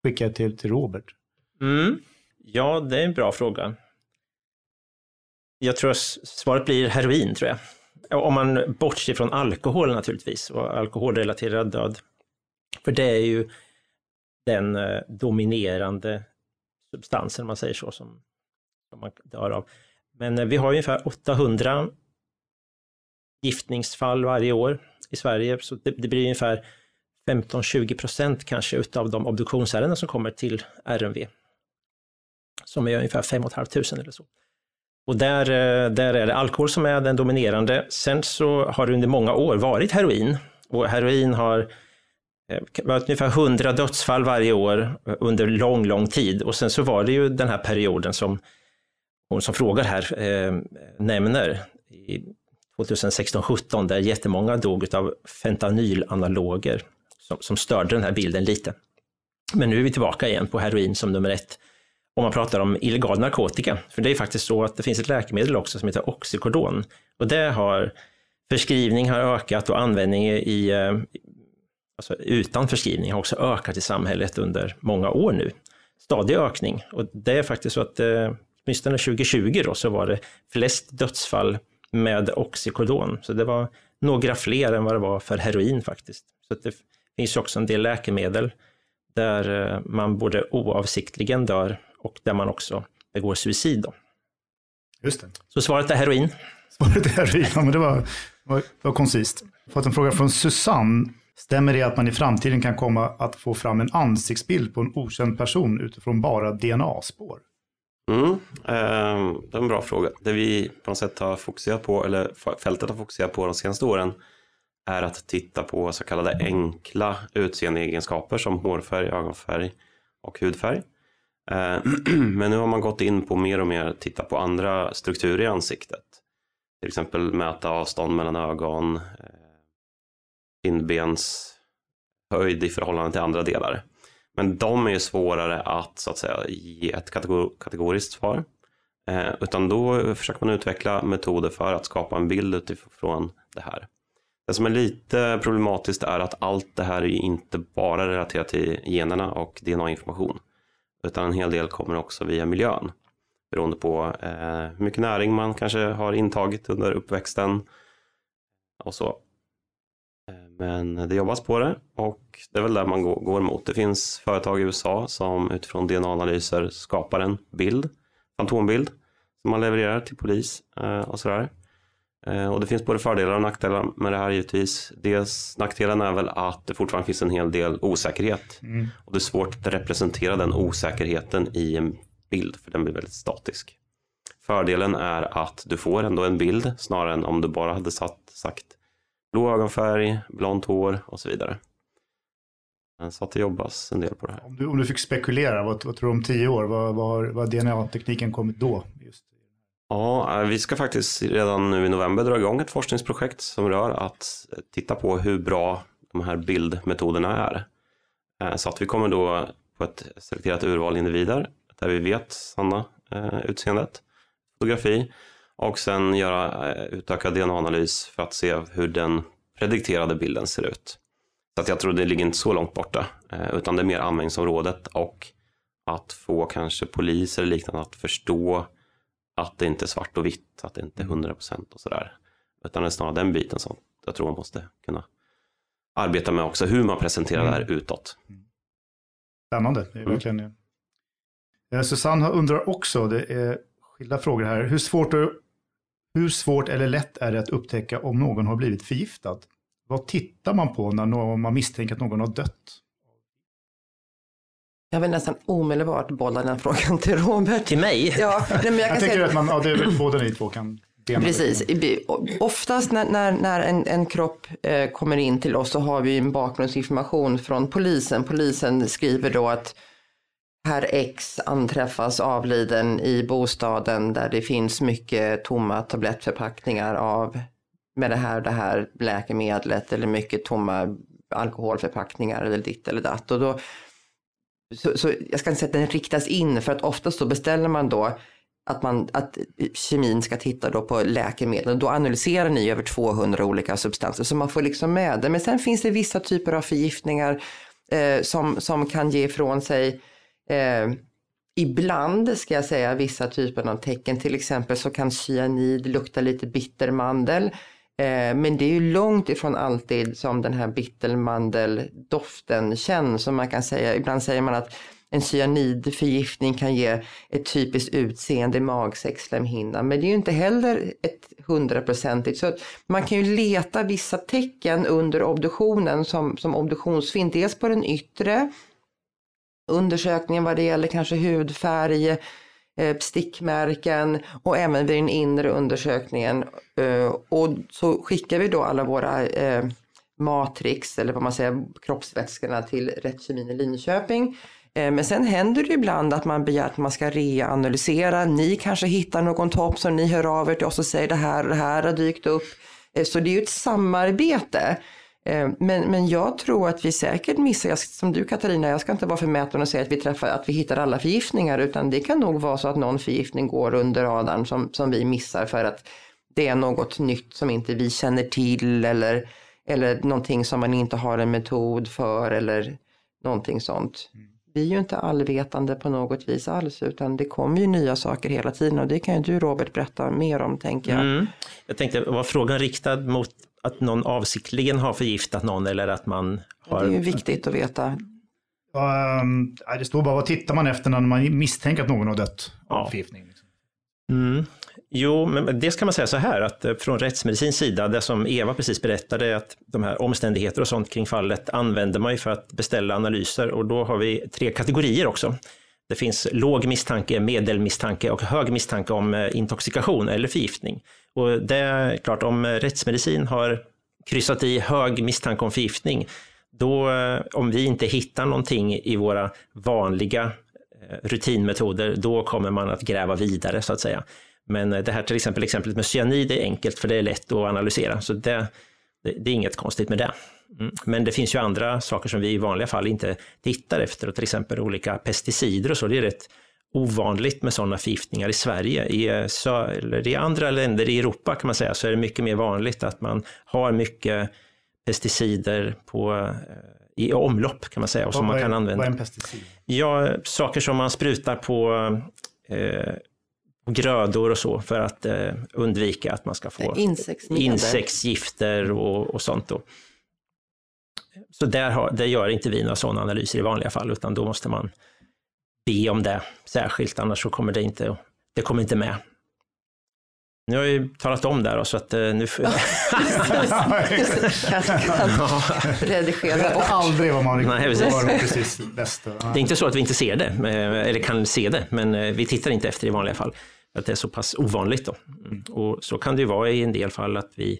Skickar jag till, till Robert. Mm. Ja, det är en bra fråga. Jag tror att svaret blir heroin, tror jag. Om man bortser från alkohol naturligtvis och alkoholrelaterad död. För det är ju den eh, dominerande substansen, om man säger så, som, som man dör av. Men eh, vi har ungefär 800 giftningsfall varje år i Sverige, så det, det blir ungefär 15-20 procent kanske utav de obduktionsärenden som kommer till RMV. Som är ungefär 5 500 eller så. Och där, eh, där är det alkohol som är den dominerande. Sen så har det under många år varit heroin. Och heroin har eh, varit ungefär 100 dödsfall varje år under lång, lång tid. Och sen så var det ju den här perioden som hon som frågar här eh, nämner. I 2016-17 där jättemånga dog av fentanylanaloger som, som störde den här bilden lite. Men nu är vi tillbaka igen på heroin som nummer ett. Om man pratar om illegal narkotika, för det är faktiskt så att det finns ett läkemedel också som heter Oxycodon. Och det har förskrivning har ökat och användning i, alltså utan förskrivning har också ökat i samhället under många år nu. Stadig ökning och det är faktiskt så att eh, åtminstone 2020 då så var det flest dödsfall med Oxycodon. Så det var några fler än vad det var för heroin faktiskt. Så det finns också en del läkemedel där eh, man både oavsiktligen dör och där man också begår suicid. Då. Just det. Så svaret är heroin. Svaret är heroin. Ja, men det var, var, var koncist. Fått en fråga från Susanne. Stämmer det att man i framtiden kan komma att få fram en ansiktsbild på en okänd person utifrån bara DNA-spår? Mm, eh, det är en bra fråga. Det vi på något sätt har fokuserat på, eller fältet har fokuserat på de senaste åren, är att titta på så kallade enkla utseendeegenskaper som hårfärg, ögonfärg och hudfärg. Eh, [clears throat] Men nu har man gått in på mer och mer titta på andra strukturer i ansiktet. Till exempel mäta avstånd mellan ögon, eh, kindbens höjd i förhållande till andra delar. Men de är ju svårare att så att säga ge ett kategor kategoriskt svar. Eh, utan då försöker man utveckla metoder för att skapa en bild utifrån det här. Det som är lite problematiskt är att allt det här är ju inte bara relaterat till generna och DNA-information. Utan en hel del kommer också via miljön. Beroende på eh, hur mycket näring man kanske har intagit under uppväxten. Och så. Men det jobbas på det och det är väl där man går, går mot. Det finns företag i USA som utifrån DNA-analyser skapar en bild, fantombild, som man levererar till polis eh, och sådär. Eh, Och det finns både fördelar och nackdelar med det här givetvis. Dels nackdelen är väl att det fortfarande finns en hel del osäkerhet. Mm. Och det är svårt att representera den osäkerheten i en bild, för den blir väldigt statisk. Fördelen är att du får ändå en bild snarare än om du bara hade satt, sagt blå ögonfärg, blont hår och så vidare. Så att det jobbas en del på det här. Om du, om du fick spekulera, vad, vad tror du om tio år? Vad, vad har vad DNA-tekniken kommit då? Just. Ja, eh, vi ska faktiskt redan nu i november dra igång ett forskningsprojekt som rör att titta på hur bra de här bildmetoderna är. Eh, så att vi kommer då på ett selekterat urval individer där vi vet sanna eh, utseendet, fotografi och sen göra utökad DNA-analys för att se hur den predikterade bilden ser ut. Så att jag tror det ligger inte så långt borta, utan det är mer användningsområdet och att få kanske poliser eller liknande att förstå att det inte är svart och vitt, att det inte är 100 procent och sådär. Utan det är snarare den biten som jag tror man måste kunna arbeta med också, hur man presenterar mm. det här mm. utåt. Spännande, det är mm. verkligen. Eh, Susanne undrar också, det är skilda frågor här, hur svårt, hur svårt eller lätt är det att upptäcka om någon har blivit förgiftad? Vad tittar man på när man misstänker att någon har dött? Jag vill nästan omedelbart bolla den frågan till Robert. Till mig? Ja, men jag, kan jag tänker att man, ja, det är väl båda ni två kan Precis. Oftast när, när, när en, en, kropp eh, kommer in till oss så har vi en bakgrundsinformation från polisen. Polisen skriver då att herr X anträffas avliden i bostaden där det finns mycket tomma tablettförpackningar av med det här det här läkemedlet eller mycket tomma alkoholförpackningar eller ditt eller datt. Och då så, så, jag ska inte säga att den riktas in för att oftast så beställer man då att, man, att kemin ska titta då på läkemedel. Då analyserar ni över 200 olika substanser så man får liksom med det. Men sen finns det vissa typer av förgiftningar eh, som, som kan ge ifrån sig eh, Ibland ska jag säga vissa typer av tecken, till exempel så kan cyanid lukta lite bittermandel. Eh, men det är ju långt ifrån alltid som den här bittermandeldoften känns. Som man kan säga, ibland säger man att en cyanidförgiftning kan ge ett typiskt utseende i magsäckslemhinnan. Men det är ju inte heller ett hundraprocentigt. Så man kan ju leta vissa tecken under obduktionen som, som obduktionsfynd. Dels på den yttre undersökningen vad det gäller kanske hudfärg, eh, stickmärken och även vid den inre undersökningen. Eh, och så skickar vi då alla våra eh, matrix eller vad man säger kroppsvätskorna till Rättkemin i Linköping. Men sen händer det ibland att man begär att man ska reanalysera. Ni kanske hittar någon topp som ni hör av er till oss och säger det här och det här har dykt upp. Så det är ju ett samarbete. Eh, men, men jag tror att vi säkert missar, som du Katarina, jag ska inte vara förmäten och säga att vi träffar, att vi hittar alla förgiftningar, utan det kan nog vara så att någon förgiftning går under radarn som, som vi missar för att det är något nytt som inte vi känner till eller, eller någonting som man inte har en metod för eller någonting sånt. Mm. Vi är ju inte allvetande på något vis alls, utan det kommer ju nya saker hela tiden och det kan ju du Robert berätta mer om, tänker jag. Mm. Jag tänkte, var frågan riktad mot att någon avsiktligen har förgiftat någon eller att man har... Det är ju viktigt att veta. Um, det står bara vad tittar man efter när man misstänker att någon har dött av ja. förgiftning. Liksom. Mm. Jo, men det ska man säga så här att eh, från rättsmedicinsk sida, det som Eva precis berättade, att de här omständigheter och sånt kring fallet använder man ju för att beställa analyser och då har vi tre kategorier också. Det finns låg misstanke, medelmisstanke och hög misstanke om eh, intoxikation eller förgiftning. Och det är klart, om rättsmedicin har kryssat i hög misstanke om förgiftning, då eh, om vi inte hittar någonting i våra vanliga eh, rutinmetoder, då kommer man att gräva vidare så att säga. Men eh, det här till exempel exemplet med cyanid är enkelt för det är lätt att analysera, så det, det är inget konstigt med det. Mm. Men det finns ju andra saker som vi i vanliga fall inte tittar efter, till exempel olika pesticider och så. Det är rätt ovanligt med sådana förgiftningar i Sverige. I, eller I andra länder i Europa kan man säga så är det mycket mer vanligt att man har mycket pesticider på, eh, i omlopp kan man säga. Och som man kan använda. Vad är en pesticid? Ja, saker som man sprutar på eh, grödor och så för att eh, undvika att man ska få insektsgifter och, och sånt. Då. Så där, har, där gör inte vi några sådana analyser i vanliga fall, utan då måste man be om det särskilt, annars så kommer det inte, det kommer inte med. Nu har jag ju talat om det här så att eh, nu... [laughs] Redigera bort. aldrig vad man Nej, precis. precis. Det är inte så att vi inte ser det, eh, eller kan se det, men eh, vi tittar inte efter i vanliga fall. Att det är så pass ovanligt då. Mm. Och så kan det ju vara i en del fall att vi,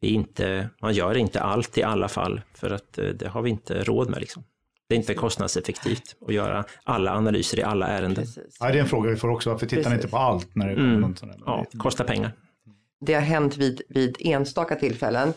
vi inte, man gör inte allt i alla fall, för att det har vi inte råd med. Liksom. Det är inte kostnadseffektivt att göra alla analyser i alla ärenden. Precis. Ja, det är en fråga vi får också. Varför tittar ni inte Precis. på allt när det kommer Mm. något sånt där? Ja, kostar pengar. Det har hänt vid, vid enstaka tillfällen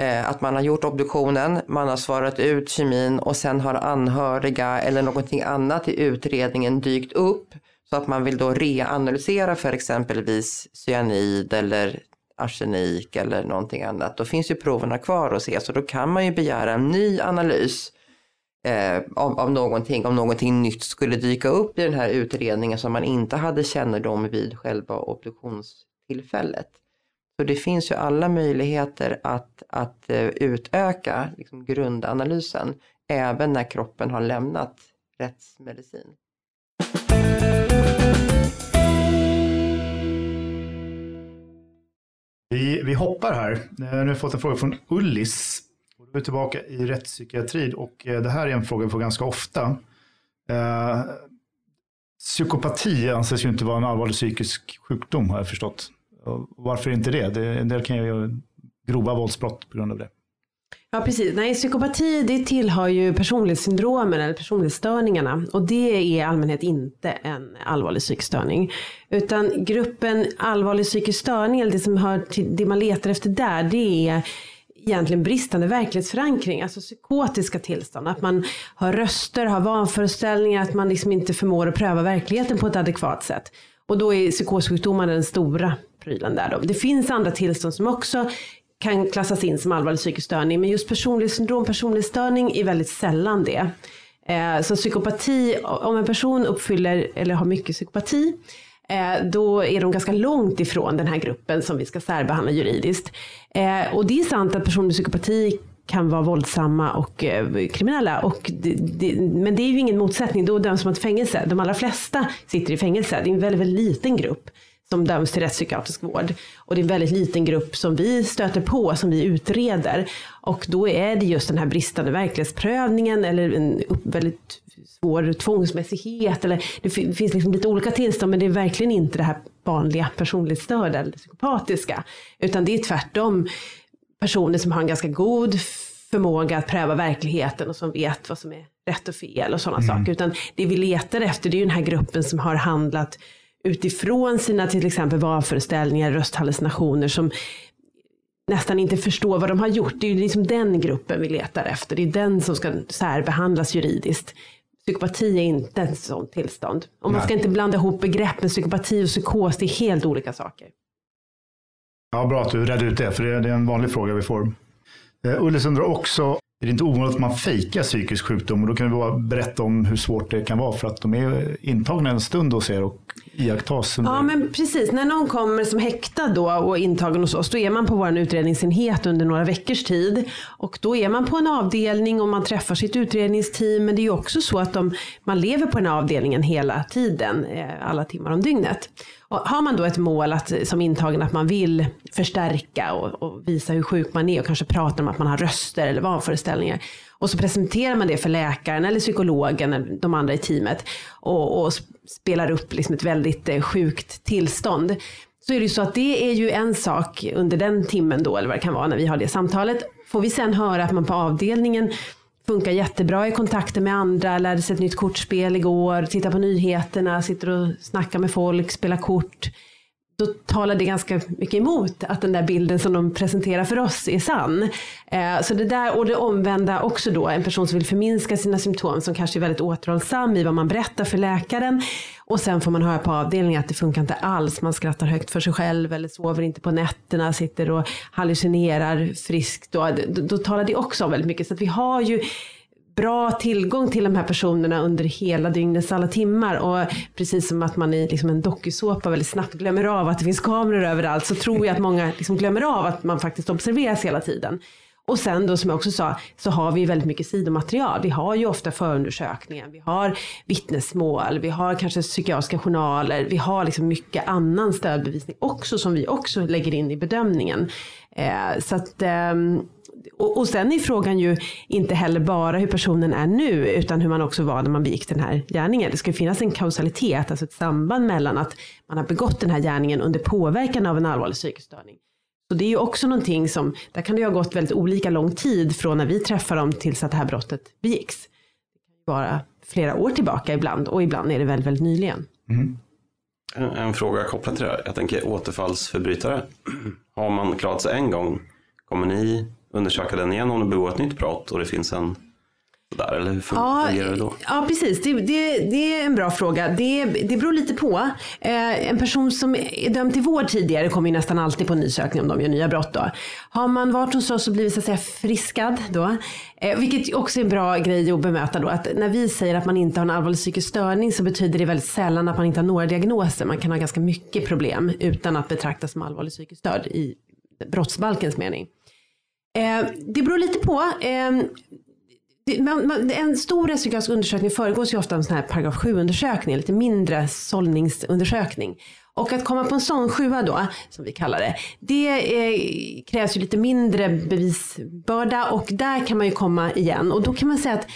eh, att man har gjort obduktionen, man har svarat ut kemin och sen har anhöriga eller någonting annat i utredningen dykt upp så att man vill då reanalysera för exempelvis cyanid eller arsenik eller någonting annat. Då finns ju proverna kvar att se så då kan man ju begära en ny analys eh, av, av någonting, om någonting nytt skulle dyka upp i den här utredningen som man inte hade kännedom vid själva obduktionstillfället. Så det finns ju alla möjligheter att, att eh, utöka liksom, grundanalysen även när kroppen har lämnat rättsmedicin. Vi, vi hoppar här. Nu har vi fått en fråga från Ullis. Nu är tillbaka i rättspsykiatrin och eh, det här är en fråga vi får ganska ofta. Eh, psykopati anses ju inte vara en allvarlig psykisk sjukdom har jag förstått. Och varför inte det? det en del kan ju göra grova våldsbrott på grund av det. Ja, precis. Nej, psykopati det tillhör ju personlighetssyndromen eller personlighetsstörningarna och det är i allmänhet inte en allvarlig psykisk störning. Utan gruppen allvarlig psykisk störning, eller det som hör till det man letar efter där, det är egentligen bristande verklighetsförankring, alltså psykotiska tillstånd. Att man har röster, har vanföreställningar, att man liksom inte förmår att pröva verkligheten på ett adekvat sätt. Och då är psykossjukdomar den stora prylen där då. Det finns andra tillstånd som också kan klassas in som allvarlig psykisk störning, men just personlighetssyndrom, personlighetsstörning är väldigt sällan det. Eh, så psykopati, om en person uppfyller eller har mycket psykopati, Eh, då är de ganska långt ifrån den här gruppen som vi ska särbehandla juridiskt. Eh, och det är sant att personer med psykopati kan vara våldsamma och eh, kriminella. Och det, det, men det är ju ingen motsättning, då döms man till fängelse. De allra flesta sitter i fängelse, det är en väldigt, väldigt liten grupp som döms till rättspsykiatrisk vård. Och det är en väldigt liten grupp som vi stöter på, som vi utreder. Och då är det just den här bristande verklighetsprövningen eller en upp- väldigt svår tvångsmässighet. Eller det fin- finns liksom lite olika tillstånd, men det är verkligen inte det här vanliga personlighetsstörda eller psykopatiska. Utan det är tvärtom personer som har en ganska god förmåga att pröva verkligheten och som vet vad som är rätt och fel och sådana saker. Utan det vi letar efter det är ju den här gruppen som har handlat utifrån sina till exempel vanföreställningar, rösthallucinationer som nästan inte förstår vad de har gjort. Det är ju liksom den gruppen vi letar efter. Det är den som ska särbehandlas juridiskt. Psykopati är inte ett sådant tillstånd. Och man ska Nej. inte blanda ihop begreppen psykopati och psykos. Det är helt olika saker. Ja, bra att du redde ut det, för det är, det är en vanlig fråga vi får. Eh, Ullis undrar också, är det inte ovanligt att man fejkar psykisk sjukdom? Och då kan vi bara berätta om hur svårt det kan vara, för att de är intagna en stund hos er och iakttas under... Ja men precis, när någon kommer som häktad då och intagen hos oss, då är man på vår utredningsenhet under några veckors tid. Och då är man på en avdelning och man träffar sitt utredningsteam. Men det är ju också så att de, man lever på den här avdelningen hela tiden, eh, alla timmar om dygnet. Och har man då ett mål att, som intagen att man vill förstärka och, och visa hur sjuk man är och kanske prata om att man har röster eller vanföreställningar. Och så presenterar man det för läkaren eller psykologen eller de andra i teamet och, och spelar upp liksom ett väldigt eh, sjukt tillstånd. Så är det ju så att det är ju en sak under den timmen då, eller vad det kan vara när vi har det samtalet. Får vi sen höra att man på avdelningen funkar jättebra i kontakter med andra, lärde sig ett nytt kortspel igår, tittar på nyheterna, sitter och snackar med folk, spelar kort. Då talar det ganska mycket emot att den där bilden som de presenterar för oss är sann. Eh, så det där och det omvända också då, en person som vill förminska sina symptom som kanske är väldigt återhållsam i vad man berättar för läkaren. Och sen får man höra på avdelningen att det funkar inte alls, man skrattar högt för sig själv eller sover inte på nätterna, sitter och hallucinerar friskt. Då, då, då talar det också om väldigt mycket. Så att vi har ju bra tillgång till de här personerna under hela dygnets alla timmar. Och precis som att man i liksom en dokusåpa väldigt snabbt glömmer av att det finns kameror överallt så tror jag att många liksom glömmer av att man faktiskt observeras hela tiden. Och sen då som jag också sa så har vi väldigt mycket sidomaterial. Vi har ju ofta förundersökningar, vi har vittnesmål, vi har kanske psykiatriska journaler, vi har liksom mycket annan stödbevisning också som vi också lägger in i bedömningen. Eh, så att, eh, och, och sen är frågan ju inte heller bara hur personen är nu utan hur man också var när man begick den här gärningen. Det ska ju finnas en kausalitet, alltså ett samband mellan att man har begått den här gärningen under påverkan av en allvarlig psykisk störning. Så det är ju också någonting som, där kan det ju ha gått väldigt olika lång tid från när vi träffar dem tills att det här brottet begicks. vara flera år tillbaka ibland och ibland är det väldigt, väldigt nyligen. Mm. En, en fråga kopplat till det här. Jag tänker återfallsförbrytare. Har man klarat sig en gång, kommer ni undersöka den igen om du begår ett nytt brott och det finns en där, eller hur Ja, fungerar det då? ja precis. Det, det, det är en bra fråga. Det, det beror lite på. Eh, en person som är dömd till vård tidigare kommer ju nästan alltid på en nysökning om de gör nya brott. Då. Har man varit hos oss och blivit så att säga friskad då, eh, vilket också är en bra grej att bemöta då, att när vi säger att man inte har en allvarlig psykisk störning så betyder det väldigt sällan att man inte har några diagnoser. Man kan ha ganska mycket problem utan att betraktas som allvarlig psykisk störd i brottsbalkens mening. Eh, det beror lite på. Eh, det, man, man, en stor rättspsykiatrisk undersökning föregås ju ofta av en sån här paragraf 7-undersökning, lite mindre sållningsundersökning. Och att komma på en sån sjua då, som vi kallar det, det eh, krävs ju lite mindre bevisbörda och där kan man ju komma igen. Och då kan man säga att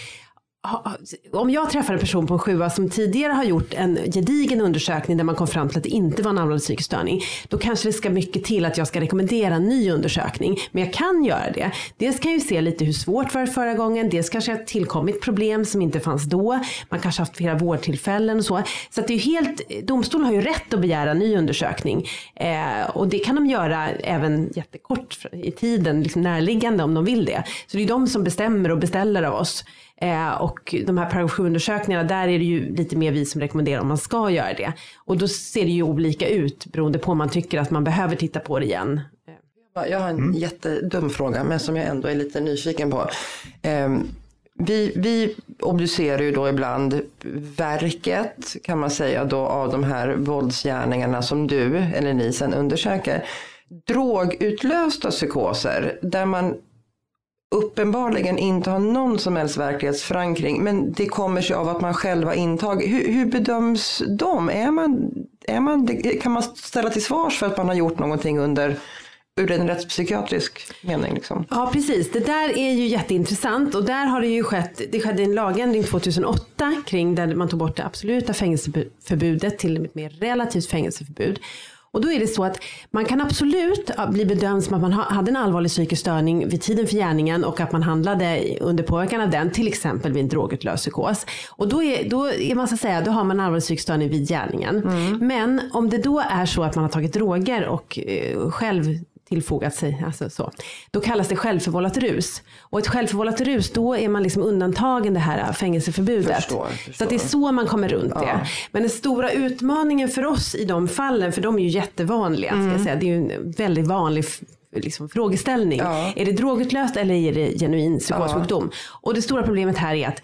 om jag träffar en person på en sjua som tidigare har gjort en gedigen undersökning där man kom fram till att det inte var en allvarlig psykisk störning. Då kanske det ska mycket till att jag ska rekommendera en ny undersökning. Men jag kan göra det. Dels kan jag ju se lite hur svårt var det förra gången. Dels kanske har tillkommit problem som inte fanns då. Man kanske haft flera vårdtillfällen och så. Så att det är helt, domstolen har ju rätt att begära en ny undersökning. Eh, och det kan de göra även jättekort i tiden, liksom närliggande om de vill det. Så det är de som bestämmer och beställer av oss. Eh, och de här paragraf 7-undersökningarna, där är det ju lite mer vi som rekommenderar om man ska göra det. Och då ser det ju olika ut beroende på om man tycker att man behöver titta på det igen. Jag har en mm. jättedum fråga, men som jag ändå är lite nyfiken på. Eh, vi, vi obducerar ju då ibland verket, kan man säga, då, av de här våldsgärningarna som du eller ni sen undersöker. Drogutlösta psykoser, där man uppenbarligen inte har någon som helst verklighetsförankring. Men det kommer sig av att man själv har intagit. Hur, hur bedöms de? Är man, är man, kan man ställa till svars för att man har gjort någonting under ur en rättspsykiatrisk mening. Liksom. Ja precis, det där är ju jätteintressant och där har det ju skett, det skedde en lagändring 2008 kring där man tog bort det absoluta fängelseförbudet till ett mer relativt fängelseförbud. Och då är det så att man kan absolut bli bedömd som att man hade en allvarlig psykisk störning vid tiden för gärningen och att man handlade under påverkan av den, till exempel vid en drogutlöst psykos. Och då, är, då, är man så att säga, då har man en allvarlig psykisk störning vid gärningen. Mm. Men om det då är så att man har tagit droger och eh, själv tillfogat sig. Alltså så. Då kallas det självförvållat rus. Och ett självförvållat rus, då är man liksom undantagen det här fängelseförbudet. Förstår, förstår. Så det är så man kommer runt ja. det. Men den stora utmaningen för oss i de fallen, för de är ju jättevanliga, mm. ska jag säga. det är ju en väldigt vanlig liksom, frågeställning. Ja. Är det drogutlöst eller är det genuin psykossjukdom? Ja. Och det stora problemet här är att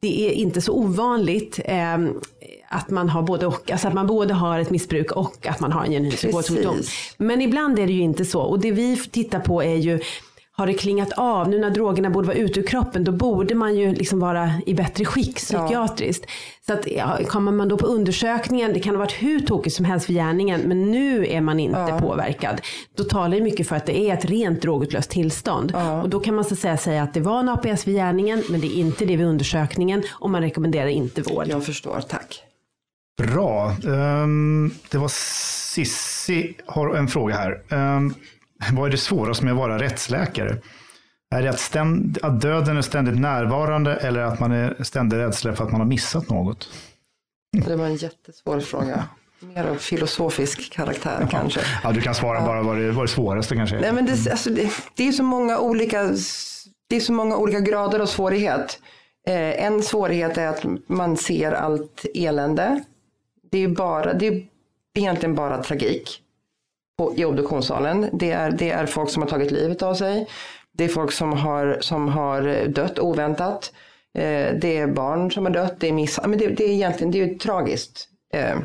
det är inte så ovanligt eh, att man har både och. Alltså att man både har ett missbruk och att man har en genuin psykossjukdom. Men ibland är det ju inte så. Och det vi tittar på är ju har det klingat av? Nu när drogerna borde vara ute ur kroppen, då borde man ju liksom vara i bättre skick psykiatriskt. Ja. Så att, ja, kommer man då på undersökningen, det kan ha varit hur tokigt som helst för gärningen, men nu är man inte ja. påverkad. Då talar det mycket för att det är ett rent drogutlöst tillstånd. Ja. Och då kan man så säga, säga att det var en APS vid gärningen, men det är inte det vid undersökningen och man rekommenderar inte vård. Jag förstår, tack. Bra. Um, det var Sissi har en fråga här. Um, vad är det svåraste med att vara rättsläkare? Är det att, ständ, att döden är ständigt närvarande eller att man är ständigt rädsla för att man har missat något? Det var en jättesvår fråga. Mer av filosofisk karaktär ja. kanske. Ja, du kan svara bara vad det, vad det svåraste kanske är. Nej, men det, alltså, det, det, är så många olika, det är så många olika grader av svårighet. Eh, en svårighet är att man ser allt elände. Det är, bara, det är egentligen bara tragik på, i obduktionssalen. Det är, det är folk som har tagit livet av sig. Det är folk som har, som har dött oväntat. Eh, det är barn som har dött. Det är miss, men det, det är egentligen det är ju tragiskt. Eh,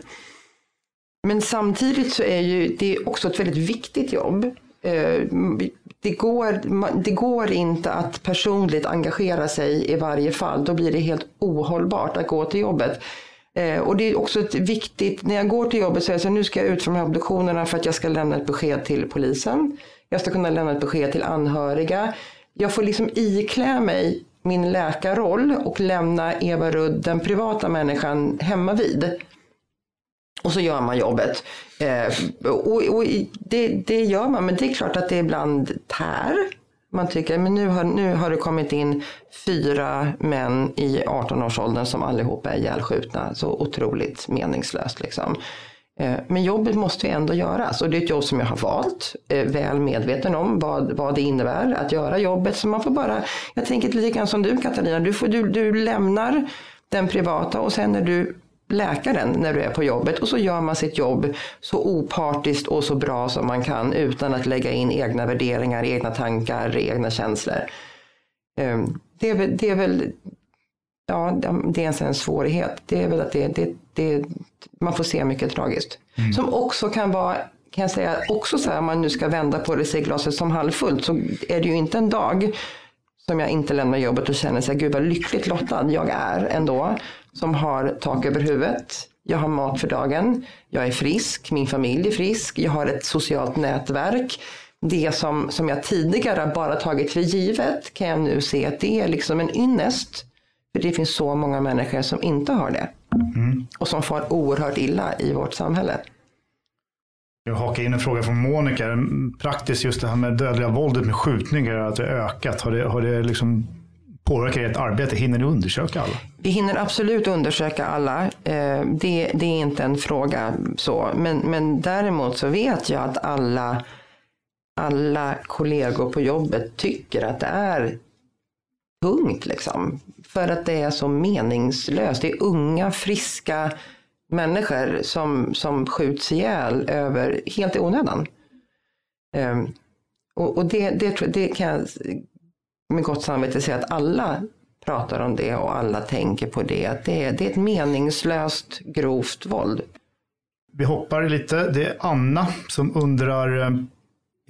men samtidigt så är ju det också ett väldigt viktigt jobb. Eh, det, går, det går inte att personligt engagera sig i varje fall. Då blir det helt ohållbart att gå till jobbet. Eh, och det är också ett viktigt, när jag går till jobbet så är jag så nu ska jag ut från de här obduktionerna för att jag ska lämna ett besked till polisen. Jag ska kunna lämna ett besked till anhöriga. Jag får liksom iklä mig min läkarroll och lämna Eva Rudd, den privata människan, hemma vid. Och så gör man jobbet. Eh, och, och det, det, gör man, men det är klart att det ibland tär. Man tycker men nu har, nu har det kommit in fyra män i 18-årsåldern som allihopa är ihjälskjutna. Så otroligt meningslöst liksom. Eh, men jobbet måste ju ändå göras och det är ett jobb som jag har valt, eh, väl medveten om vad, vad det innebär att göra jobbet. Så man får bara, jag tänker lite grann som du Katarina, du, får, du, du lämnar den privata och sen är du läkaren när du är på jobbet och så gör man sitt jobb så opartiskt och så bra som man kan utan att lägga in egna värderingar, egna tankar, egna känslor. Ehm, det är väl, det är väl ja, det är en svårighet. Det är väl att det, det, det man får se mycket tragiskt. Mm. Som också kan vara, kan jag säga, också så här, om man nu ska vända på det, se glaset som halvfullt, så är det ju inte en dag som jag inte lämnar jobbet och känner sig, gud vad lyckligt lottad jag är ändå som har tak över huvudet. Jag har mat för dagen. Jag är frisk. Min familj är frisk. Jag har ett socialt nätverk. Det som, som jag tidigare bara tagit för givet kan jag nu se att det är liksom en ynnest. För det finns så många människor som inte har det. Mm. Och som far oerhört illa i vårt samhälle. Jag hakar in en fråga från Monica. Praktiskt just det här med dödliga våldet med skjutningar, att det ökat. Har det, har det liksom påverkar ert arbete? Hinner ni undersöka alla? Vi hinner absolut undersöka alla. Eh, det, det är inte en fråga så. Men, men däremot så vet jag att alla, alla kollegor på jobbet tycker att det är tungt liksom. För att det är så meningslöst. Det är unga, friska människor som, som skjuts ihjäl över, helt i onödan. Um, och, och det, det, det kan jag med gott samvete säga att alla pratar om det och alla tänker på det. Att det, är, det är ett meningslöst grovt våld. Vi hoppar lite. Det är Anna som undrar, eh,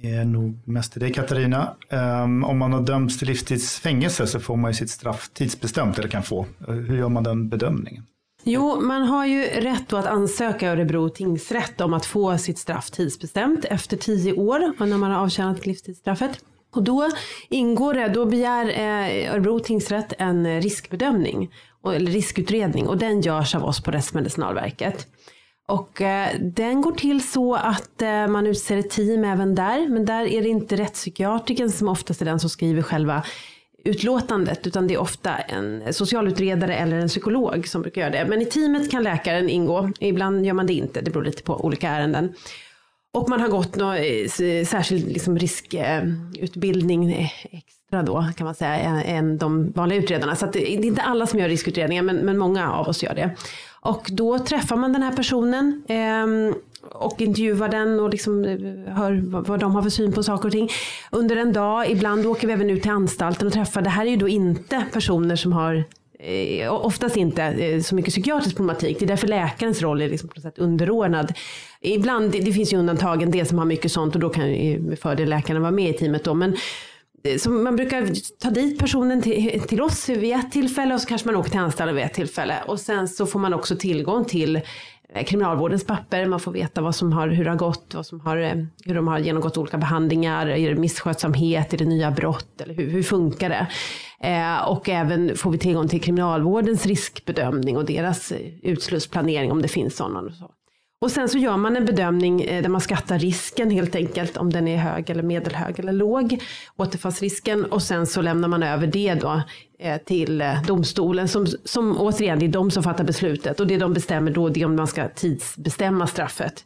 är nog mest till dig Katarina, um, om man har dömts till livstidsfängelse så får man ju sitt straff tidsbestämt eller kan få. Eh, hur gör man den bedömningen? Jo, man har ju rätt att ansöka Örebro tingsrätt om att få sitt straff tidsbestämt efter tio år och när man har avtjänat livstidsstraffet. Och då ingår det, då begär eh, Örebro tingsrätt en riskbedömning, eller riskutredning och den görs av oss på Rättsmedicinalverket. Och eh, den går till så att eh, man utser ett team även där, men där är det inte rättspsykiatriken som oftast är den som skriver själva utlåtandet, utan det är ofta en socialutredare eller en psykolog som brukar göra det. Men i teamet kan läkaren ingå, ibland gör man det inte, det beror lite på olika ärenden. Och man har gått någon särskild liksom riskutbildning eh, extra då kan man säga än de vanliga utredarna. Så det är inte alla som gör riskutredningar men, men många av oss gör det. Och då träffar man den här personen eh, och intervjuar den och liksom eh, hör vad de har för syn på saker och ting. Under en dag, ibland åker vi även ut till anstalten och träffar, det här är ju då inte personer som har eh, oftast inte eh, så mycket psykiatrisk problematik. Det är därför läkarens roll är liksom på något sätt underordnad. Ibland, det, det finns ju undantag, en del som har mycket sånt och då kan ju med fördel läkarna vara med i teamet då. Men eh, så man brukar ta dit personen till, till oss vid ett tillfälle och så kanske man åker till anstalten vid ett tillfälle. Och sen så får man också tillgång till Eh, kriminalvårdens papper, man får veta vad som har, hur det har gått, vad som har, eh, hur de har genomgått olika behandlingar, är det misskötsamhet, är det nya brott eller hur, hur funkar det? Eh, och även får vi tillgång till kriminalvårdens riskbedömning och deras eh, utslussplanering om det finns sådana. Och så. Och sen så gör man en bedömning eh, där man skattar risken helt enkelt, om den är hög eller medelhög eller låg, återfallsrisken. Och sen så lämnar man över det då eh, till eh, domstolen som, som återigen, det är de som fattar beslutet och det de bestämmer då det är om man ska tidsbestämma straffet.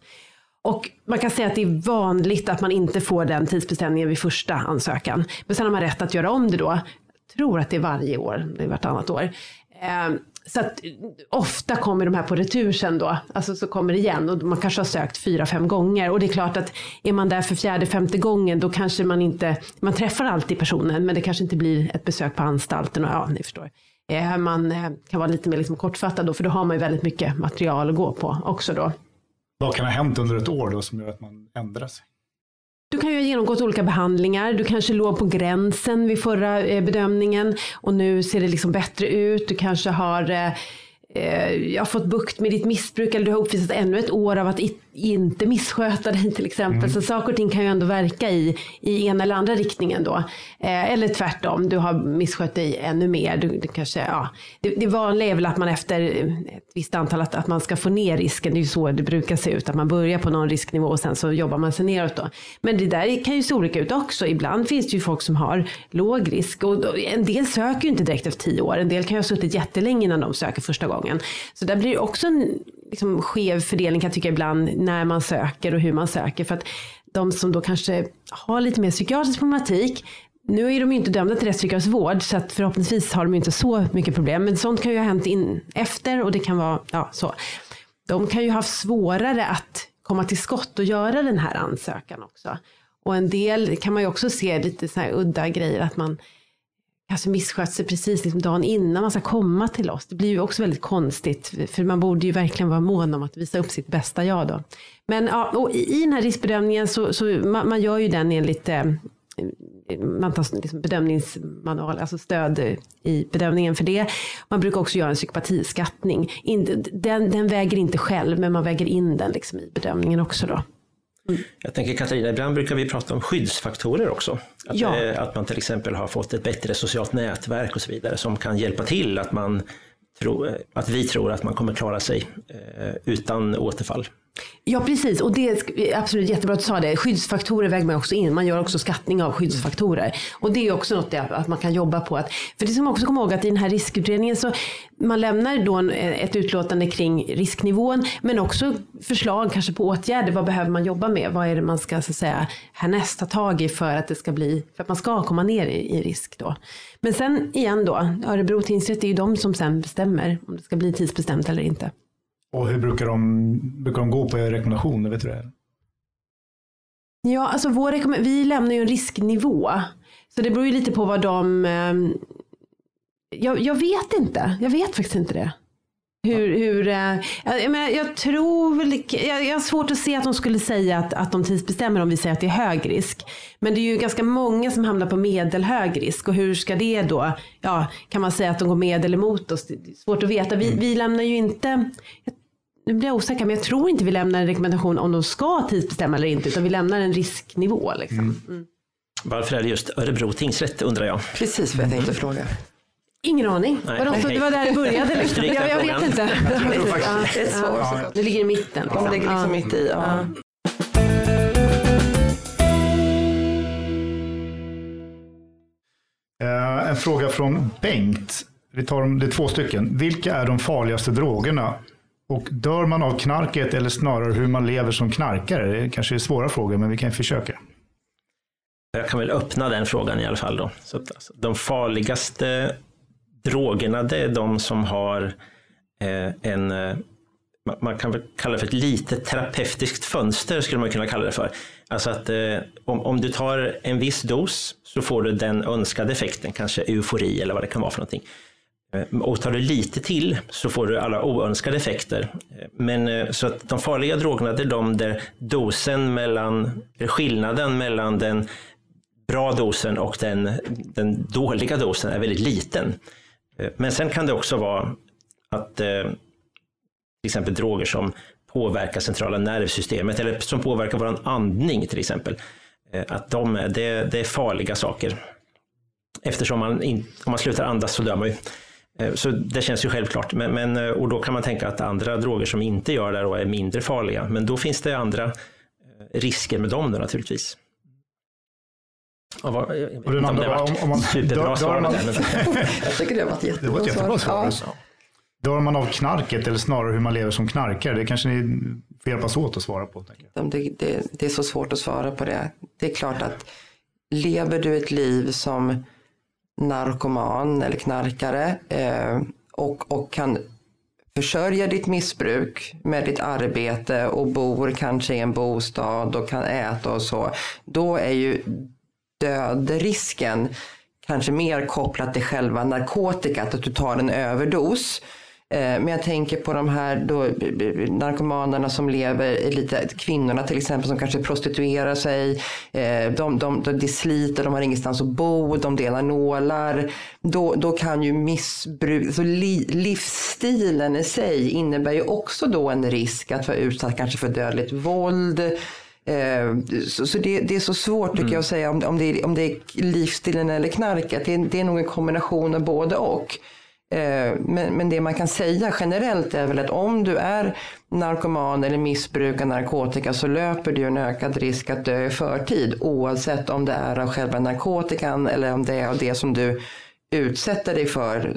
Och man kan säga att det är vanligt att man inte får den tidsbestämningen vid första ansökan. Men sen har man rätt att göra om det då. Jag tror att det är varje år, det är vartannat år. Så att ofta kommer de här på retur sen då, alltså så kommer det igen och man kanske har sökt fyra, fem gånger och det är klart att är man där för fjärde, femte gången då kanske man inte, man träffar alltid personen men det kanske inte blir ett besök på anstalten och ja, ni förstår. Eh, man eh, kan vara lite mer liksom kortfattad då för då har man ju väldigt mycket material att gå på också då. Vad kan ha hänt under ett år då som gör att man ändrar sig? Du kan ju ha genomgått olika behandlingar. Du kanske låg på gränsen vid förra eh, bedömningen och nu ser det liksom bättre ut. Du kanske har eh, eh, jag har fått bukt med ditt missbruk eller du har uppvisat ännu ett år av att inte missköta dig till exempel. Mm. Så saker och ting kan ju ändå verka i, i ena eller andra riktningen då. Eh, eller tvärtom, du har misskött dig ännu mer. Du, du kanske, ja. det, det vanliga är väl att man efter ett visst antal, att, att man ska få ner risken. Det är ju så det brukar se ut, att man börjar på någon risknivå och sen så jobbar man sig neråt då. Men det där kan ju se olika ut också. Ibland finns det ju folk som har låg risk och en del söker ju inte direkt efter tio år. En del kan ju ha suttit jättelänge innan de söker första gången. Så där blir det också en liksom, skev fördelning kan jag tycka ibland när man söker och hur man söker. För att de som då kanske har lite mer psykiatrisk problematik nu är de ju inte dömda till rättspsykiatrisk vård så att förhoppningsvis har de ju inte så mycket problem. Men sånt kan ju ha hänt in efter och det kan vara ja, så. De kan ju ha svårare att komma till skott och göra den här ansökan också. Och en del kan man ju också se lite så här udda grejer att man Alltså, kanske misskött sig precis liksom dagen innan man ska komma till oss. Det blir ju också väldigt konstigt, för man borde ju verkligen vara mån om att visa upp sitt bästa jag då. Men ja, och i den här riskbedömningen så, så man, man gör ju den enligt eh, man tar liksom bedömningsmanual, alltså stöd i bedömningen för det. Man brukar också göra en psykopatiskattning. Den, den väger inte själv, men man väger in den liksom i bedömningen också då. Jag tänker Katarina, ibland brukar vi prata om skyddsfaktorer också. Att, Ja. eh, att man till exempel har fått ett bättre socialt nätverk och så vidare som kan hjälpa till att, man tro, att vi tror att man kommer klara sig eh, utan återfall. Ja, precis. Och det är absolut jättebra att du sa det. Skyddsfaktorer väger man också in. Man gör också skattning av skyddsfaktorer. Och det är också något det- att man kan jobba på. Att, för det ska man också komma ihåg att i den här riskutredningen så man lämnar då en- eh, ett utlåtande kring risknivån men också förslag kanske på åtgärder. Vad behöver man jobba med? Vad är det man ska så att säga härnäst ta tag i för att det ska bli, för att man ska komma ner i, i risk då. Men sen igen då, Örebro tingsrätt är ju de som sen bestämmer om det ska bli tidsbestämt eller inte. Och hur brukar de, brukar de gå på er rekommendationer? Vet du det? Ja, alltså vår vi lämnar ju en risknivå. Så det beror ju lite på vad de... Ehm, jag, jag vet inte. Jag vet faktiskt inte det. Hur, hur, eh, jag, menar, jag tror väl, jag, jag har svårt att se att de skulle säga att, att de tidsbestämmer om vi säger att det är hög risk. Men det är ju ganska många som hamnar på medelhög risk och hur ska det då, ja, kan man säga att de går med eller emot oss? Det är svårt att veta. Vi, vi lämnar ju inte, jag- nu blir jag osäker, men jag tror inte vi lämnar en rekommendation om de ska tidsbestämma eller inte, utan vi lämnar en risknivå. Liksom. Mm. Varför är det just Örebro tingsrätt undrar jag? Precis vad jag tänkte fråga. Ingen aning. Nej, Vadå, så okej. det var där det började. Liksom. Jag, jag vet inte. Det är svårt Ja. Det ligger i mitten. De ligger liksom mitt i. Ja. Eh, en fråga från Bengt. Vi tar dem, det är två stycken. Vilka är de farligaste drogerna? Och dör man av knarket eller snarare hur man lever som knarkare? Det kanske är svåra frågor, men vi kan försöka. Jag kan väl öppna den frågan i alla fall då. Så att, alltså, de farligaste drogerna, det är de som har eh, en, eh, man- man kan väl kalla det för ett litet terapeutiskt fönster, skulle man kunna kalla det för. Alltså att eh, om, om du tar en viss dos så får du den önskade effekten, kanske eufori eller vad det kan vara för någonting. Eh, och tar du lite till så får du alla oönskade effekter. Eh, men eh, så att de farliga drogerna det är de där dosen mellan, eller skillnaden mellan den bra dosen och den, den dåliga dosen är väldigt liten. Men sen kan det också vara att till exempel droger som påverkar centrala nervsystemet eller som påverkar vår andning till exempel. Att de, är- det, det är farliga saker. Eftersom man in, om man slutar andas så dör man ju. Eh, Så det känns ju självklart. Men, men, eh, och då kan man tänka att andra droger som inte gör det då är mindre farliga. Men då finns det andra eh, risker med dem då naturligtvis. Jag vet Och den andra det var var om, om man superbra dör, svar dör, man, det. men- [laughs] Jag tycker det var ett det var jättebra ett jättebra svar. Ja. Dör man av knarket eller snarare hur man lever som knarkare? Det kanske ni får hjälpas åt att svara på. Tänker jag. Det, det, det är så svårt att svara på det. Det är klart att lever du ett liv som narkoman eller knarkare eh, och, och kan försörja ditt missbruk med ditt arbete och bor kanske i en bostad och kan äta och så, då är ju dödrisken kanske mer kopplat till själva narkotikat, att du tar en överdos. Eh, Men jag tänker på de här då, narkomanerna som lever, lite, kvinnorna till exempel som kanske prostituerar sig. Eh, De, de, de, sliter, de har ingenstans att bo, de delar nålar. Då, då kan ju missbruk, så li, livsstilen i sig innebär ju också då en risk att vara utsatt kanske för dödligt våld. Eh, Så, så det, det är så svårt tycker jag att säga om, om, det är, om det är livsstilen eller knarket. Det, är- det är nog en kombination av både och. Eh, men, men det man kan säga generellt är väl att om du är narkoman eller missbrukar narkotika så löper du en ökad risk att dö i förtid oavsett om det är av själva narkotikan eller om det är av det som du utsätter dig för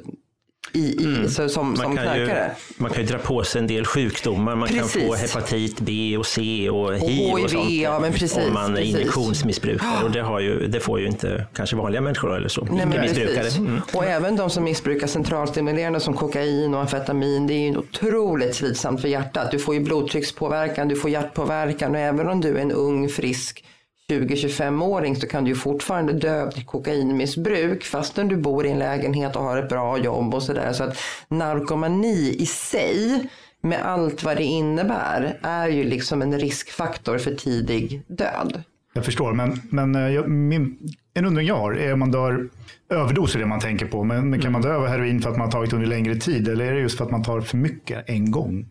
i, i, så, som, som Man kan, ju, knarkare. man kan ju dra på sig en del sjukdomar. Man kan få Precis. hepatit B och C och hiv och, HIV, sånt. ja, men precis, om man är precis. injektionsmissbrukare. Och det, har ju, det får ju inte kanske vanliga människor eller så. Nej, missbrukare. precis. Mm. Och även de som missbrukar centralstimulerande som kokain och amfetamin, det är ju otroligt slitsamt för hjärtat. Du får ju blodtryckspåverkan, du får hjärtpåverkan och även om du är en ung, frisk 20-25-åring så kan du ju fortfarande dö av ditt kokainmissbruk fastän du bor i en lägenhet och har ett bra jobb och sådär. Så att narkomani i sig med allt vad det innebär är ju liksom en riskfaktor för tidig död. Jag förstår, men, men eh, jag, min, en undring jag har är om man dör överdoser det man tänker på. Men, men kan man dö av heroin för att man har tagit under längre tid eller är det just för att man tar för mycket en gång?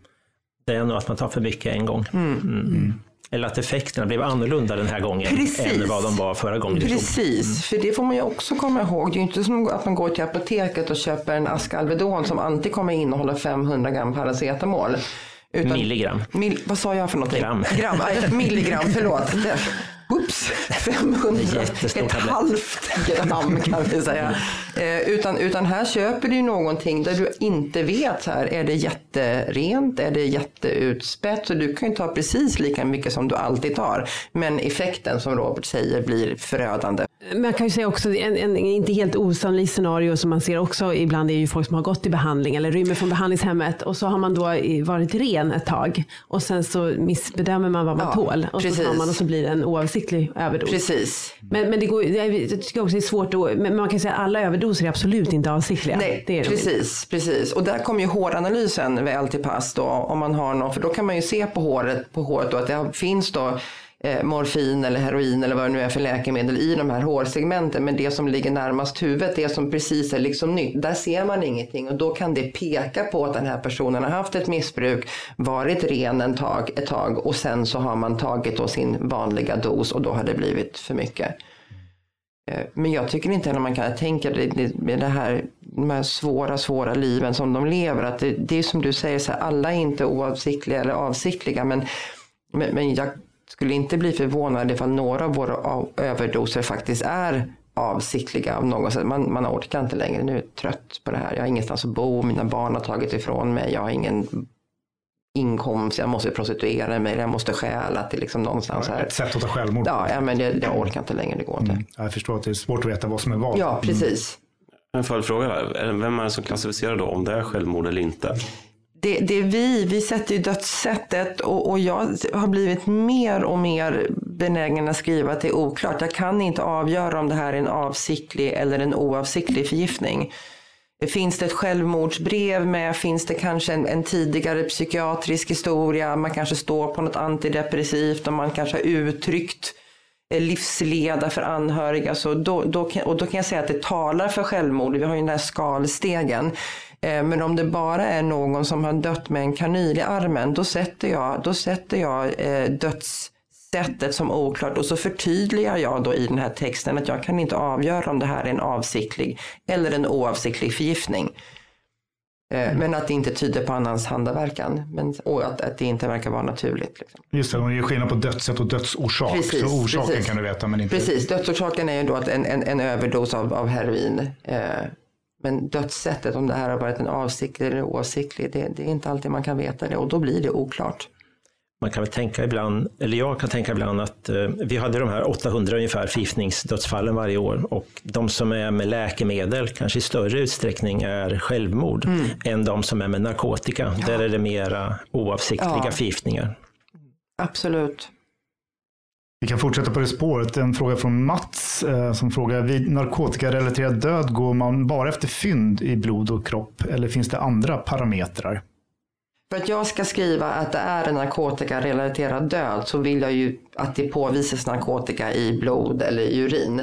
Det är nog att man tar för mycket en gång. Mm. Eller att effekterna blev annorlunda den här gången Precis. än vad de var förra gången. Precis, för det får man ju också komma ihåg. Det är ju inte som att man går till apoteket och köper en ask Alvedon som alltid kommer innehålla 500 gram paracetamol. Utan, Milligram. Mil, vad sa jag för någonting? Gram. Gram nej, milligram, förlåt. [laughs] Oops, 500, En jättestor ett halvt gram kan vi säga. Eh, utan, utan här köper du någonting där du inte vet, här, är det jätterent, är det jätteutspätt? Så du kan ju ta precis lika mycket som du alltid tar. Men effekten som Robert säger blir förödande. Man kan ju säga också, en, en inte helt osannolik scenario som man ser också ibland är ju folk som har gått i behandling eller rymmer från behandlingshemmet och så har man då varit ren ett tag och sen så missbedömer man vad man Ja, tål och så tar precis. man och så blir det en oavsiktlig överdos. Precis. Men, men det går, jag tycker också det är svårt att, men man kan säga att alla överdoser är absolut inte avsiktliga. Nej, det är de inte. precis, precis. Och där kommer ju håranalysen väl till pass då om man har någon, för då kan man ju se på håret, på håret då att det finns då eh, morfin eller heroin eller vad det nu är för läkemedel i de här hårsegmenten. Men det som ligger närmast huvudet, det som precis är liksom nytt, där ser man ingenting och då kan det peka på att den här personen har haft ett missbruk, varit ren en tag, ett tag och sen så har man tagit då sin vanliga dos och då har det blivit för mycket. Eh, men jag tycker inte heller man kan tänka det, med det här, de här svåra, svåra liven som de lever. Att det, det är som du säger, så här, alla är inte oavsiktliga eller avsiktliga. Men, men, men jag skulle inte bli förvånad ifall några av våra av, överdoser faktiskt är avsiktliga av något sätt. Man, man orkar inte längre, nu är jag trött på det här. Jag har ingenstans att bo, mina barn har tagit ifrån mig, jag har ingen inkomst, jag måste prostituera mig, jag måste stjäla till liksom någonstans här. Ett sätt att ta självmord. Ja, ja men jag, jag orkar inte längre, det går inte. Jag förstår att det är svårt att veta vad som är vad. Ja, precis. En följdfråga. Vem är det som klassificerar då om det är självmord eller inte? Det, det är vi, vi sätter ju dödssättet och, och jag har blivit mer och mer benägen att skriva att det är oklart. Jag kan inte avgöra om det här är en avsiktlig eller en oavsiktlig förgiftning. Finns det ett självmordsbrev med? Finns det kanske en, en tidigare psykiatrisk historia? Man kanske står på något antidepressivt och man kanske har uttryckt eh, livsleda för anhöriga. Så då, då och då kan jag säga att det talar för självmord. Vi har ju den här skalstegen. Eh, Men om det bara är någon som har dött med en kanyl i armen, då sätter jag, då sätter jag eh, dödssättet som oklart och så förtydligar jag då i den här texten att jag kan inte avgöra om det här är en avsiktlig eller en oavsiktlig förgiftning. Eh, Men att det inte tyder på annans handaverkan. Men, och att, att det inte verkar vara naturligt. Liksom. Just det, och det är skillnad på dödssätt och dödsorsak. Precis, så orsaken precis. kan du veta, men inte... Precis, dödsorsaken är ju då att en, en, en överdos av, av heroin. Eh, men dödssättet, om det här har varit en avsiktlig eller oavsiktlig, det, det är inte alltid man kan veta det och då blir det oklart. Man kan väl tänka ibland, eller jag kan tänka ibland att eh, vi hade de här 800 ungefär förgiftningsdödsfallen varje år och de som är med läkemedel kanske i större utsträckning är självmord Mm. än de som är med narkotika. Där är det mera oavsiktliga Ja. förgiftningar. Absolut. Vi kan fortsätta på det spåret. En fråga från Mats eh, som frågar, vid narkotikarelaterad död går man bara efter fynd i blod och kropp eller finns det andra parametrar? För att jag ska skriva att det är en narkotikarelaterad död så vill jag ju att det påvisas narkotika i blod eller i urin.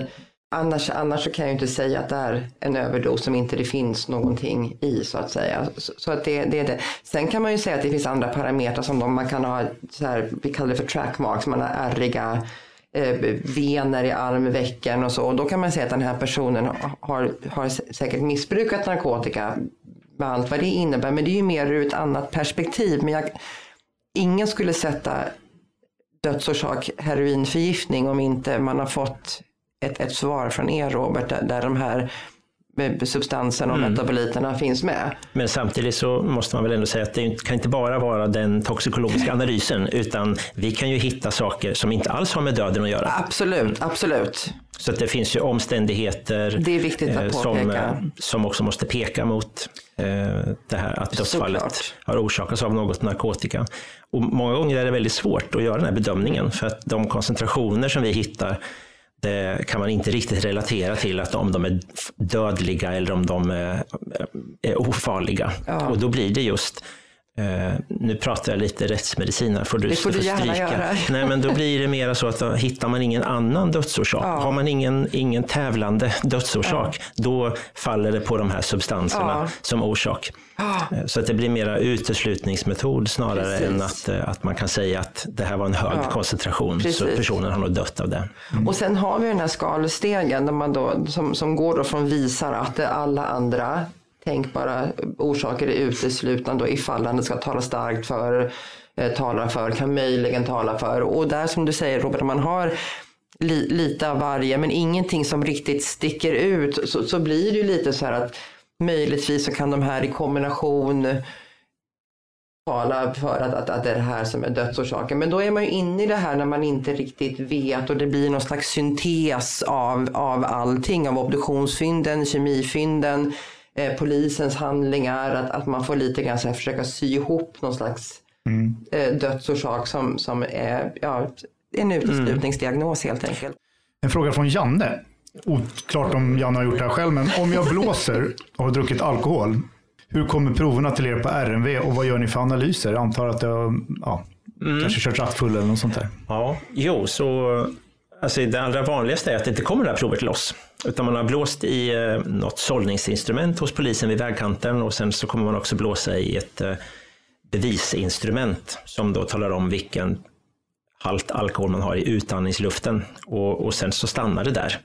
Annars, annars så kan jag ju inte säga att det är en överdos som inte det finns någonting i så att säga. Så, så att det, det är det. Sen kan man ju säga att det finns andra parametrar som de, man kan ha, så här, vi kallar det för trackmarks, man har ärriga eh, vener i armvecken och så. Och då kan man säga att den här personen har, har säkert missbrukat narkotika med allt vad det innebär. Men det är ju mer ur ett annat perspektiv. Men jag, ingen skulle sätta dödsorsak heroinförgiftning om inte man har fått ett, ett svar från er Robert där, där de här substanserna och mm. metaboliterna finns med. Men samtidigt så måste man väl ändå säga att det kan inte bara vara den toxikologiska [laughs] analysen utan vi kan ju hitta saker som inte alls har med döden att göra. Absolut, absolut. Så det finns ju omständigheter det är viktigt eh, som, som också måste peka mot eh, det här att dödsfallet Såklart. har orsakats av något narkotika. Och många gånger är det väldigt svårt att göra den här bedömningen för att de koncentrationer som vi hittar kan man inte riktigt relatera till att om de är dödliga eller om de är, är ofarliga. Ja. Och då blir det just Uh, nu pratar jag lite rättsmedicin här, får du, det får du gärna stryka. göra. [laughs] Nej, men då blir det mer så att då hittar man ingen annan dödsorsak, ja. har man ingen, ingen tävlande dödsorsak, ja. då faller det på de här substanserna ja. som orsak. Så att det blir mera uteslutningsmetod snarare Precis. än att, eh, att man kan säga att det här var en hög koncentration, Precis. så personen har nog dött av det. Mm. Och sen har vi den här skalstegen där man då, som, som går då från visar att alla andra tänkbara orsaker är uteslutande då ifall den ska tala starkt för, eh, tala för, kan möjligen tala för. Och där som du säger Robert, om man har li, lite av varje men ingenting som riktigt sticker ut så, så blir det ju lite så här att möjligtvis så kan de här i kombination tala för att, att, att det är det här som är dödsorsaken. Men då är man ju inne i det här när man inte riktigt vet och det blir någon slags syntes av, av allting, av obduktionsfynden, kemifynden, eh, polisens handlingar, att, att man får lite grann så här, försöka sy ihop någon slags mm. eh, dödsorsak som, som är ja, en uteslutningsdiagnos helt enkelt. En fråga från Janne. Oklart om Janne har gjort det här själv, men om jag blåser och har druckit alkohol, hur kommer proverna till er på RMV och vad gör ni för analyser? Jag antar att det har ja, mm. kanske kört rattfull eller något sånt där. Ja, jo, så Alltså det allra vanligaste är att det inte kommer det här provet loss Utan man har blåst i eh, något sållningsinstrument hos polisen vid vägkanten och sen så kommer man också blåsa i ett eh, bevisinstrument som då talar om vilken halt alkohol man har i utandningsluften. Och, och sen så stannar det där.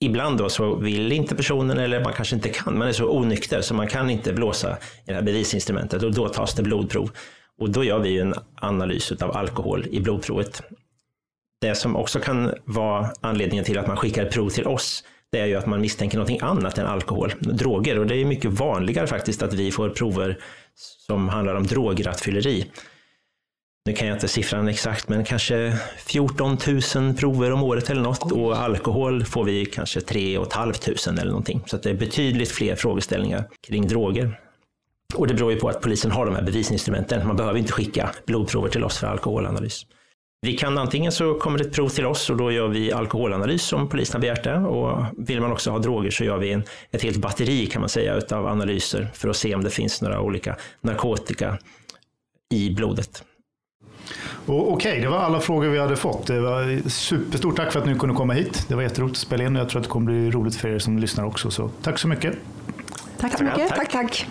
Ibland då så vill inte personen eller man kanske inte kan, man är så onykter så man kan inte blåsa i det här bevisinstrumentet och då tas det blodprov. Och då gör vi en analys av alkohol i blodprovet det som också kan vara anledningen till att man skickar prov till oss, det är ju att man misstänker någonting annat än alkohol, droger. Och det är mycket vanligare faktiskt att vi får prover som handlar om drograttfylleri. Nu kan jag inte siffran exakt, men kanske 14 000 prover om året eller något. Och alkohol får vi kanske 3 500 eller någonting. Så det är betydligt fler frågeställningar kring droger. Och det beror ju på att polisen har de här bevisinstrumenten. Man behöver inte skicka blodprover till oss för alkoholanalys. Vi kan antingen så kommer det ett prov till oss och då gör vi alkoholanalys om polisen har begärt det. Och vill man också ha droger så gör vi en, ett helt batteri kan man säga utav analyser för att se om det finns några olika narkotika i blodet. Okej, okay, det var alla frågor vi hade fått. Det var superstort tack för att ni kunde komma hit. Det var jätteroligt att spela in och jag tror att det kommer bli roligt för er som lyssnar också. Så tack så mycket. Tack så mycket. tack. tack. tack.